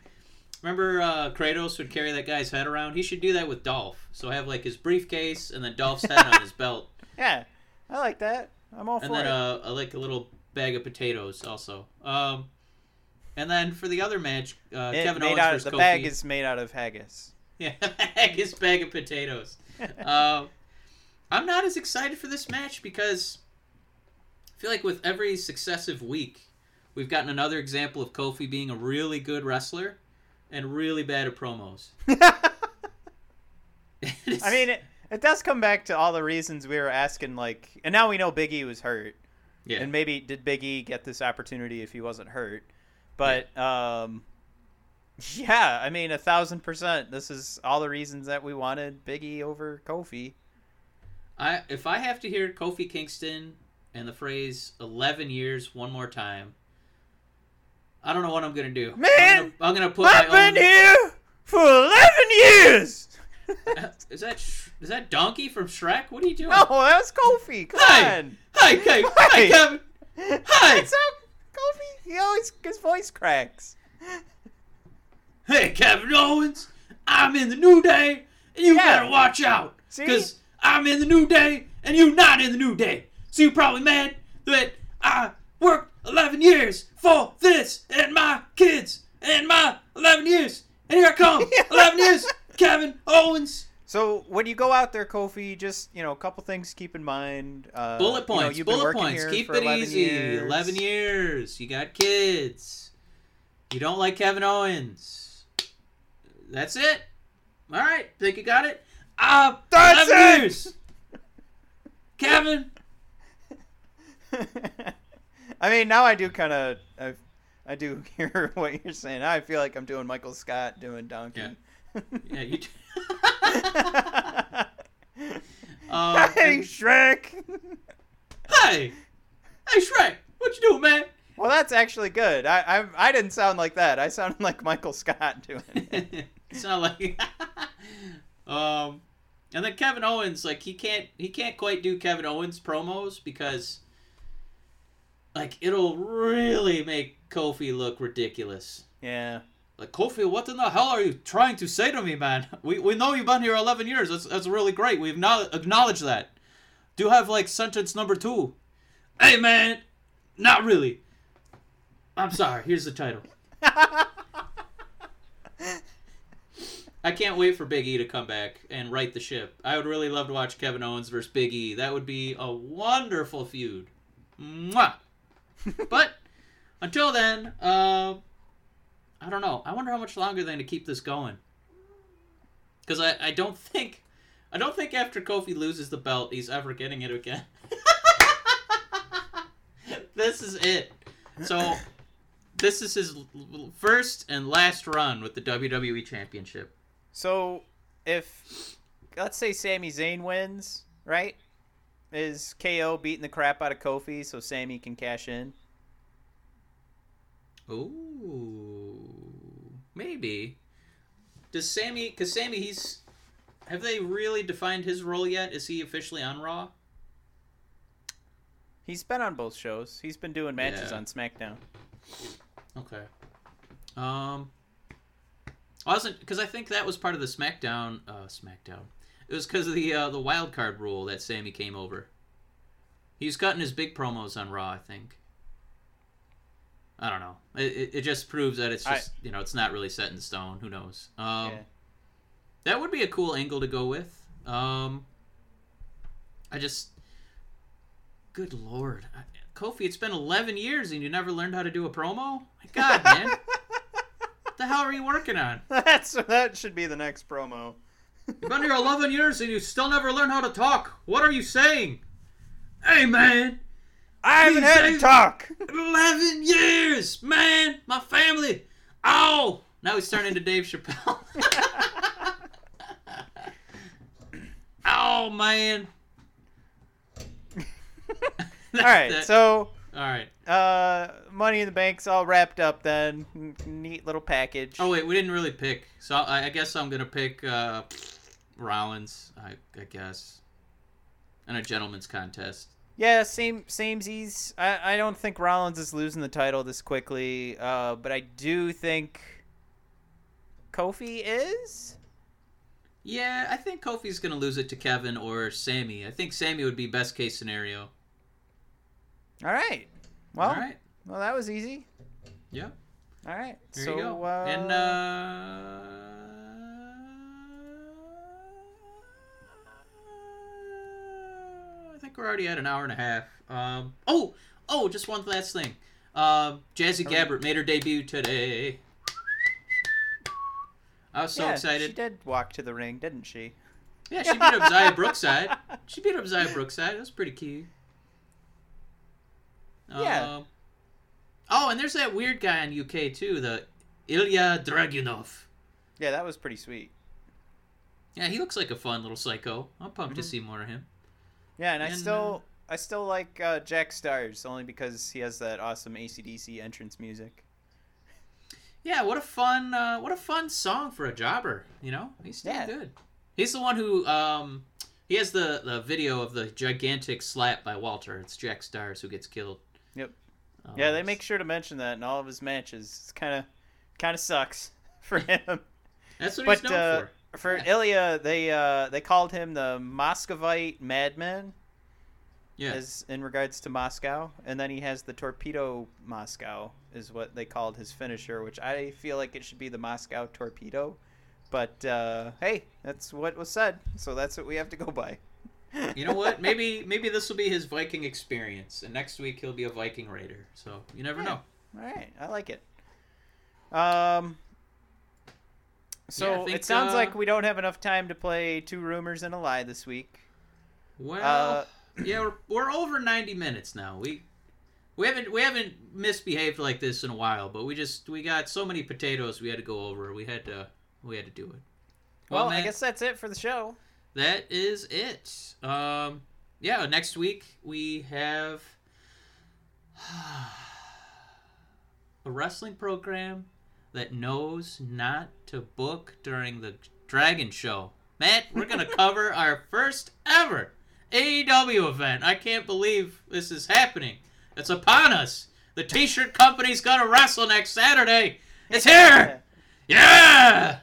Speaker 2: Remember uh, Kratos would carry that guy's head around? He should do that with Dolph. So have like his briefcase and then Dolph's head on his belt.
Speaker 3: Yeah, I like that. I'm all
Speaker 2: and
Speaker 3: for
Speaker 2: then
Speaker 3: it.
Speaker 2: uh, a, like a little bag of potatoes also. Um, and then for the other match, uh,
Speaker 3: It
Speaker 2: Kevin Owens
Speaker 3: of,
Speaker 2: versus
Speaker 3: the
Speaker 2: Kofi.
Speaker 3: bag is made out of haggis.
Speaker 2: Yeah, haggis bag of potatoes. uh, I'm not as excited for this match because I feel like with every successive week, we've gotten another example of Kofi being a really good wrestler and really bad at promos.
Speaker 3: I mean, it, it does come back to all the reasons we were asking, like, and now we know Big E was hurt,
Speaker 2: yeah,
Speaker 3: and maybe did Big E get this opportunity if he wasn't hurt? But um, yeah, I mean, a thousand percent. This is all the reasons that we wanted Big E over Kofi.
Speaker 2: I if I have to hear Kofi Kingston and the phrase "11 years" one more time, I don't know what I'm gonna do. I'm
Speaker 3: Man,
Speaker 2: gonna, I'm gonna put
Speaker 3: I've
Speaker 2: my
Speaker 3: been here for eleven years.
Speaker 2: Is that Sh- is that Donkey from Shrek? What are you doing?
Speaker 3: No, that was Kofi. Come
Speaker 2: Hey!
Speaker 3: on.
Speaker 2: Hi, Kevin. Hi,
Speaker 3: Hey!
Speaker 2: Kevin. Hi.
Speaker 3: It's not Kofi. He always his voice cracks.
Speaker 2: Hey, Kevin Owens. I'm in the New Day, and you
Speaker 3: Yeah.
Speaker 2: better watch out. Because I'm in the New Day, and you're not in the New Day. So you're probably mad that I worked 11 years for this and my kids and my 11 years. And here I come. 11 years. Kevin Owens.
Speaker 3: So when you go out there, Kofi, just you know, a couple things to keep in mind. Uh,
Speaker 2: Bullet points.
Speaker 3: you've been
Speaker 2: bullet points. Keep it
Speaker 3: 11
Speaker 2: easy.
Speaker 3: Years.
Speaker 2: 11 years. You got kids. You don't like Kevin Owens. That's it. All right. Think you got it? Uh,
Speaker 3: That's it!
Speaker 2: years. Kevin.
Speaker 3: I mean, now I do kind of, I, I do hear what you're saying. I feel like I'm doing Michael Scott doing Donkey.
Speaker 2: Yeah, you. T- um,
Speaker 3: hey,
Speaker 2: and-
Speaker 3: Shrek.
Speaker 2: hey, hey, Shrek. What you doing, man?
Speaker 3: well, that's actually good. I, I, I didn't sound like that. I sounded like Michael Scott doing it.
Speaker 2: not like um and then Kevin Owens like he can't he can't quite do Kevin Owens promos because like it'll really make Kofi look ridiculous.
Speaker 3: yeah.
Speaker 2: Like Kofi, what in the hell are you trying to say to me, man? We, we know you've been here 11 years. That's that's really great. We've now acknowledged that. Do you have like sentence number two? Hey man, not really. I'm sorry. Here's the title. I can't wait for Big E to come back and right the ship. I would really love to watch Kevin Owens versus Big E. That would be a wonderful feud. Mwah. but until then, uh, I don't know. I wonder how much longer they're going to keep this going. Because I, I don't think I don't think after Kofi loses the belt he's ever getting it again. this is it. So this is his first and last run with the WWE Championship.
Speaker 3: So if let's say Sami Zayn wins, right? Is KO beating the crap out of Kofi so Sami can cash in?
Speaker 2: Ooh, maybe. Does Sami? Because Sami, he's. Have they really defined his role yet? Is he officially on Raw?
Speaker 3: He's been on both shows. He's been doing matches
Speaker 2: Yeah.
Speaker 3: on SmackDown.
Speaker 2: Okay. Um. I wasn't because I think that was part of the SmackDown. Uh, SmackDown. It was because of the uh, the wild card rule that Sami came over. He's cutting his big promos on Raw. I think. I don't know. It, it, just proves that it's
Speaker 3: I-
Speaker 2: just you know it's not really set in stone. Who knows? Um,
Speaker 3: Yeah.
Speaker 2: That would be a cool angle to go with. Um, I just, good lord, I, Kofi, it's been 11 years and you never learned how to do a promo. My God, man, what the hell are you working on?
Speaker 3: That's that should be the next promo.
Speaker 2: You've been here 11 years and you still never learned how to talk. What are you saying? Hey, man,
Speaker 3: I haven't had to talk.
Speaker 2: 11 years, man, my family. Oh, now he's turning into Dave Chappelle. oh man.
Speaker 3: All right,
Speaker 2: That-
Speaker 3: so
Speaker 2: all right.
Speaker 3: uh, Money in the Bank's all wrapped up. Then neat little package.
Speaker 2: Oh wait, we didn't really pick. So I, I guess I'm gonna pick uh, Rollins. I, I guess. In a gentleman's contest.
Speaker 3: Yeah, same samesies. I, I don't think Rollins is losing the title this quickly, uh, but I do think Kofi is.
Speaker 2: Yeah, I think Kofi's gonna lose it to Kevin or Sami. I think Sami would be best case scenario.
Speaker 3: All right. Well,
Speaker 2: All right.
Speaker 3: well, that was easy.
Speaker 2: Yeah.
Speaker 3: All right.
Speaker 2: There
Speaker 3: so,
Speaker 2: you go.
Speaker 3: Uh,
Speaker 2: and uh, think we're already at an hour and a half. Um, oh, oh, just one last thing. Um, Jazzy
Speaker 3: Oh.
Speaker 2: Gabert made her debut today. I was so
Speaker 3: yeah,
Speaker 2: excited.
Speaker 3: She did walk to the ring, didn't she?
Speaker 2: Yeah, she beat up Xia Brookside. She beat up Xia Brookside. That was pretty cute.
Speaker 3: Yeah.
Speaker 2: Um, oh, and there's that weird guy in UK too, the Ilya Dragunov.
Speaker 3: Yeah, that was pretty sweet.
Speaker 2: Yeah, he looks like a fun little psycho. I'm pumped to
Speaker 3: Mhm.
Speaker 2: see more of him.
Speaker 3: Yeah, and I
Speaker 2: And,
Speaker 3: still, I still like uh, Jack Starz only because he has that awesome ACDC entrance music.
Speaker 2: Yeah, what a fun, uh, what a fun song for a jobber. You know, he's still
Speaker 3: Yeah.
Speaker 2: good. He's the one who, um, he has the the video of the gigantic slap by Walter. It's Jack Starz who gets killed.
Speaker 3: Yep.
Speaker 2: Um,
Speaker 3: Yeah, they make sure to mention that in all of his matches. It's kind of, kind of sucks for him.
Speaker 2: That's what
Speaker 3: but
Speaker 2: he's known
Speaker 3: uh,
Speaker 2: for.
Speaker 3: For. Ilya, they uh, they called him the Moscovite Madman.
Speaker 2: Yeah.
Speaker 3: as in regards to Moscow, and then he has the torpedo Moscow is what they called his finisher, which I feel like it should be the Moscow torpedo, but uh, hey, that's what was said, so that's what we have to go by.
Speaker 2: You know what? Maybe maybe this will be his Viking experience, and next week he'll be a Viking raider. So you never
Speaker 3: Yeah.
Speaker 2: know.
Speaker 3: All right, I like it. Um. So
Speaker 2: Yeah,
Speaker 3: it sounds
Speaker 2: uh,
Speaker 3: like we don't have enough time to play two rumors and a lie this week.
Speaker 2: Well,
Speaker 3: Uh,
Speaker 2: yeah, we're, we're over ninety minutes now. We we haven't we haven't misbehaved like this in a while, but we just we got so many potatoes we had to go over. We had to we had to do it.
Speaker 3: Well, I
Speaker 2: man,
Speaker 3: guess that's it for the show.
Speaker 2: that is it. Um, yeah, next week we have a wrestling program that knows not to book during the Dragon Show. Matt, we're gonna cover our first ever AEW event. I can't believe this is happening. It's upon us. The T-shirt company's gonna wrestle next Saturday. It's here. Yeah.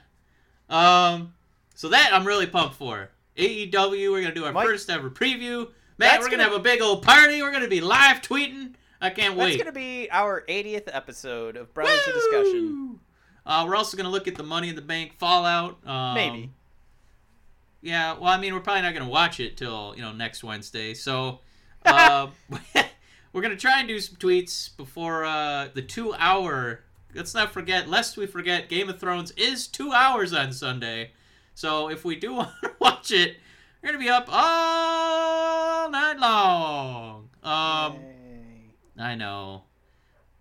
Speaker 2: Um. So that I'm really pumped for. AEW. We're gonna do our
Speaker 3: Mike-
Speaker 2: first ever preview. Matt, we're gonna,
Speaker 3: gonna-
Speaker 2: have a big old party. We're gonna be live tweeting. I can't
Speaker 3: That's gonna be our 80th episode of Brothers of Discussion.
Speaker 2: Uh, we're also gonna look at the Money in the Bank Fallout. Um,
Speaker 3: Maybe.
Speaker 2: Yeah. Well, I mean, we're probably not gonna watch it till you know next Wednesday. So, uh, we're gonna try and do some tweets before uh, the two-hour. Let's not forget, lest we forget, Game of Thrones is two hours on Sunday. So if we do want to watch it, we're gonna be up all night long. Um. I know.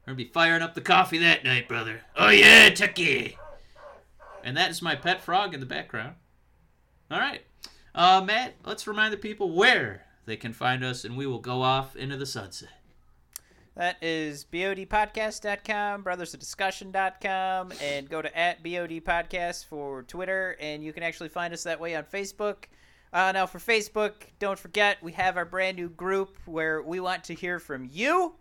Speaker 2: We're gonna be firing up the coffee that night, brother. Oh yeah, Chucky. And that is my pet frog in the background. All right, uh, Matt. Let's remind the people where they can find us, and we will go off into the sunset.
Speaker 3: That is bodpodcast.com, brothersofdiscussion.com, and go to at bodpodcast for Twitter, and you can actually find us that way on Facebook. Uh, now, for Facebook, don't forget we have our brand new group where we want to hear from you.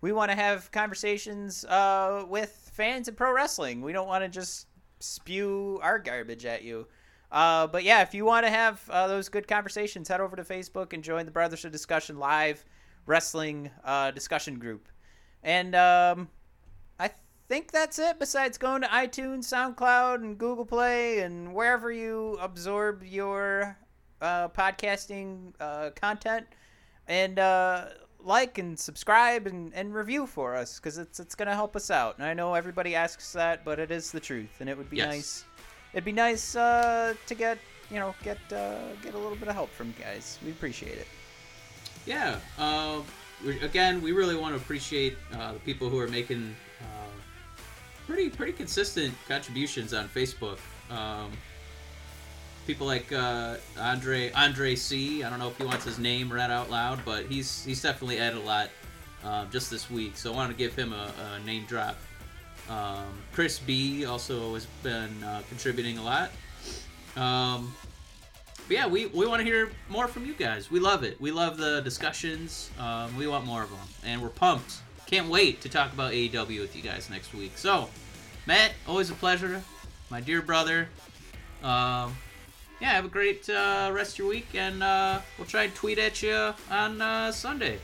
Speaker 3: We want to have conversations uh, with fans of pro wrestling. We don't want to just spew our garbage at you. Uh, but yeah, if you want to have uh, those good conversations, head over to Facebook and join the Brothers of Discussion live wrestling uh, discussion group. And um, I think that's it. Besides going to iTunes, SoundCloud, and Google Play, and wherever you absorb your uh, podcasting uh, content, and like and subscribe and, and review for us because it's it's gonna help us out. And I know everybody asks that, but it is the truth, and it would be
Speaker 2: Yes.
Speaker 3: nice. It'd be nice uh, to get you know get uh, get a little bit of help from you guys. We appreciate it.
Speaker 2: Yeah. Uh, we, again, we really want to appreciate uh, the people who are making uh, pretty pretty consistent contributions on Facebook. Um, people like uh, Andre Andre C. I don't know if he wants his name read out loud, but he's he's definitely added a lot um, just this week. So I want to give him a, a name drop. Um, Chris B. also has been uh, contributing a lot. Um, but yeah, we, we want to hear more from you guys. We love it. We love the discussions. Um, we want more of them. And we're pumped. Can't wait to talk about AEW with you guys next week. So, Matt, always a pleasure. My dear brother. Um, yeah, have a great uh, rest of your week. And uh, we'll try and tweet at you on uh, Sunday.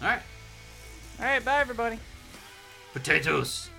Speaker 2: All right.
Speaker 3: All right, bye everybody.
Speaker 2: Potatoes.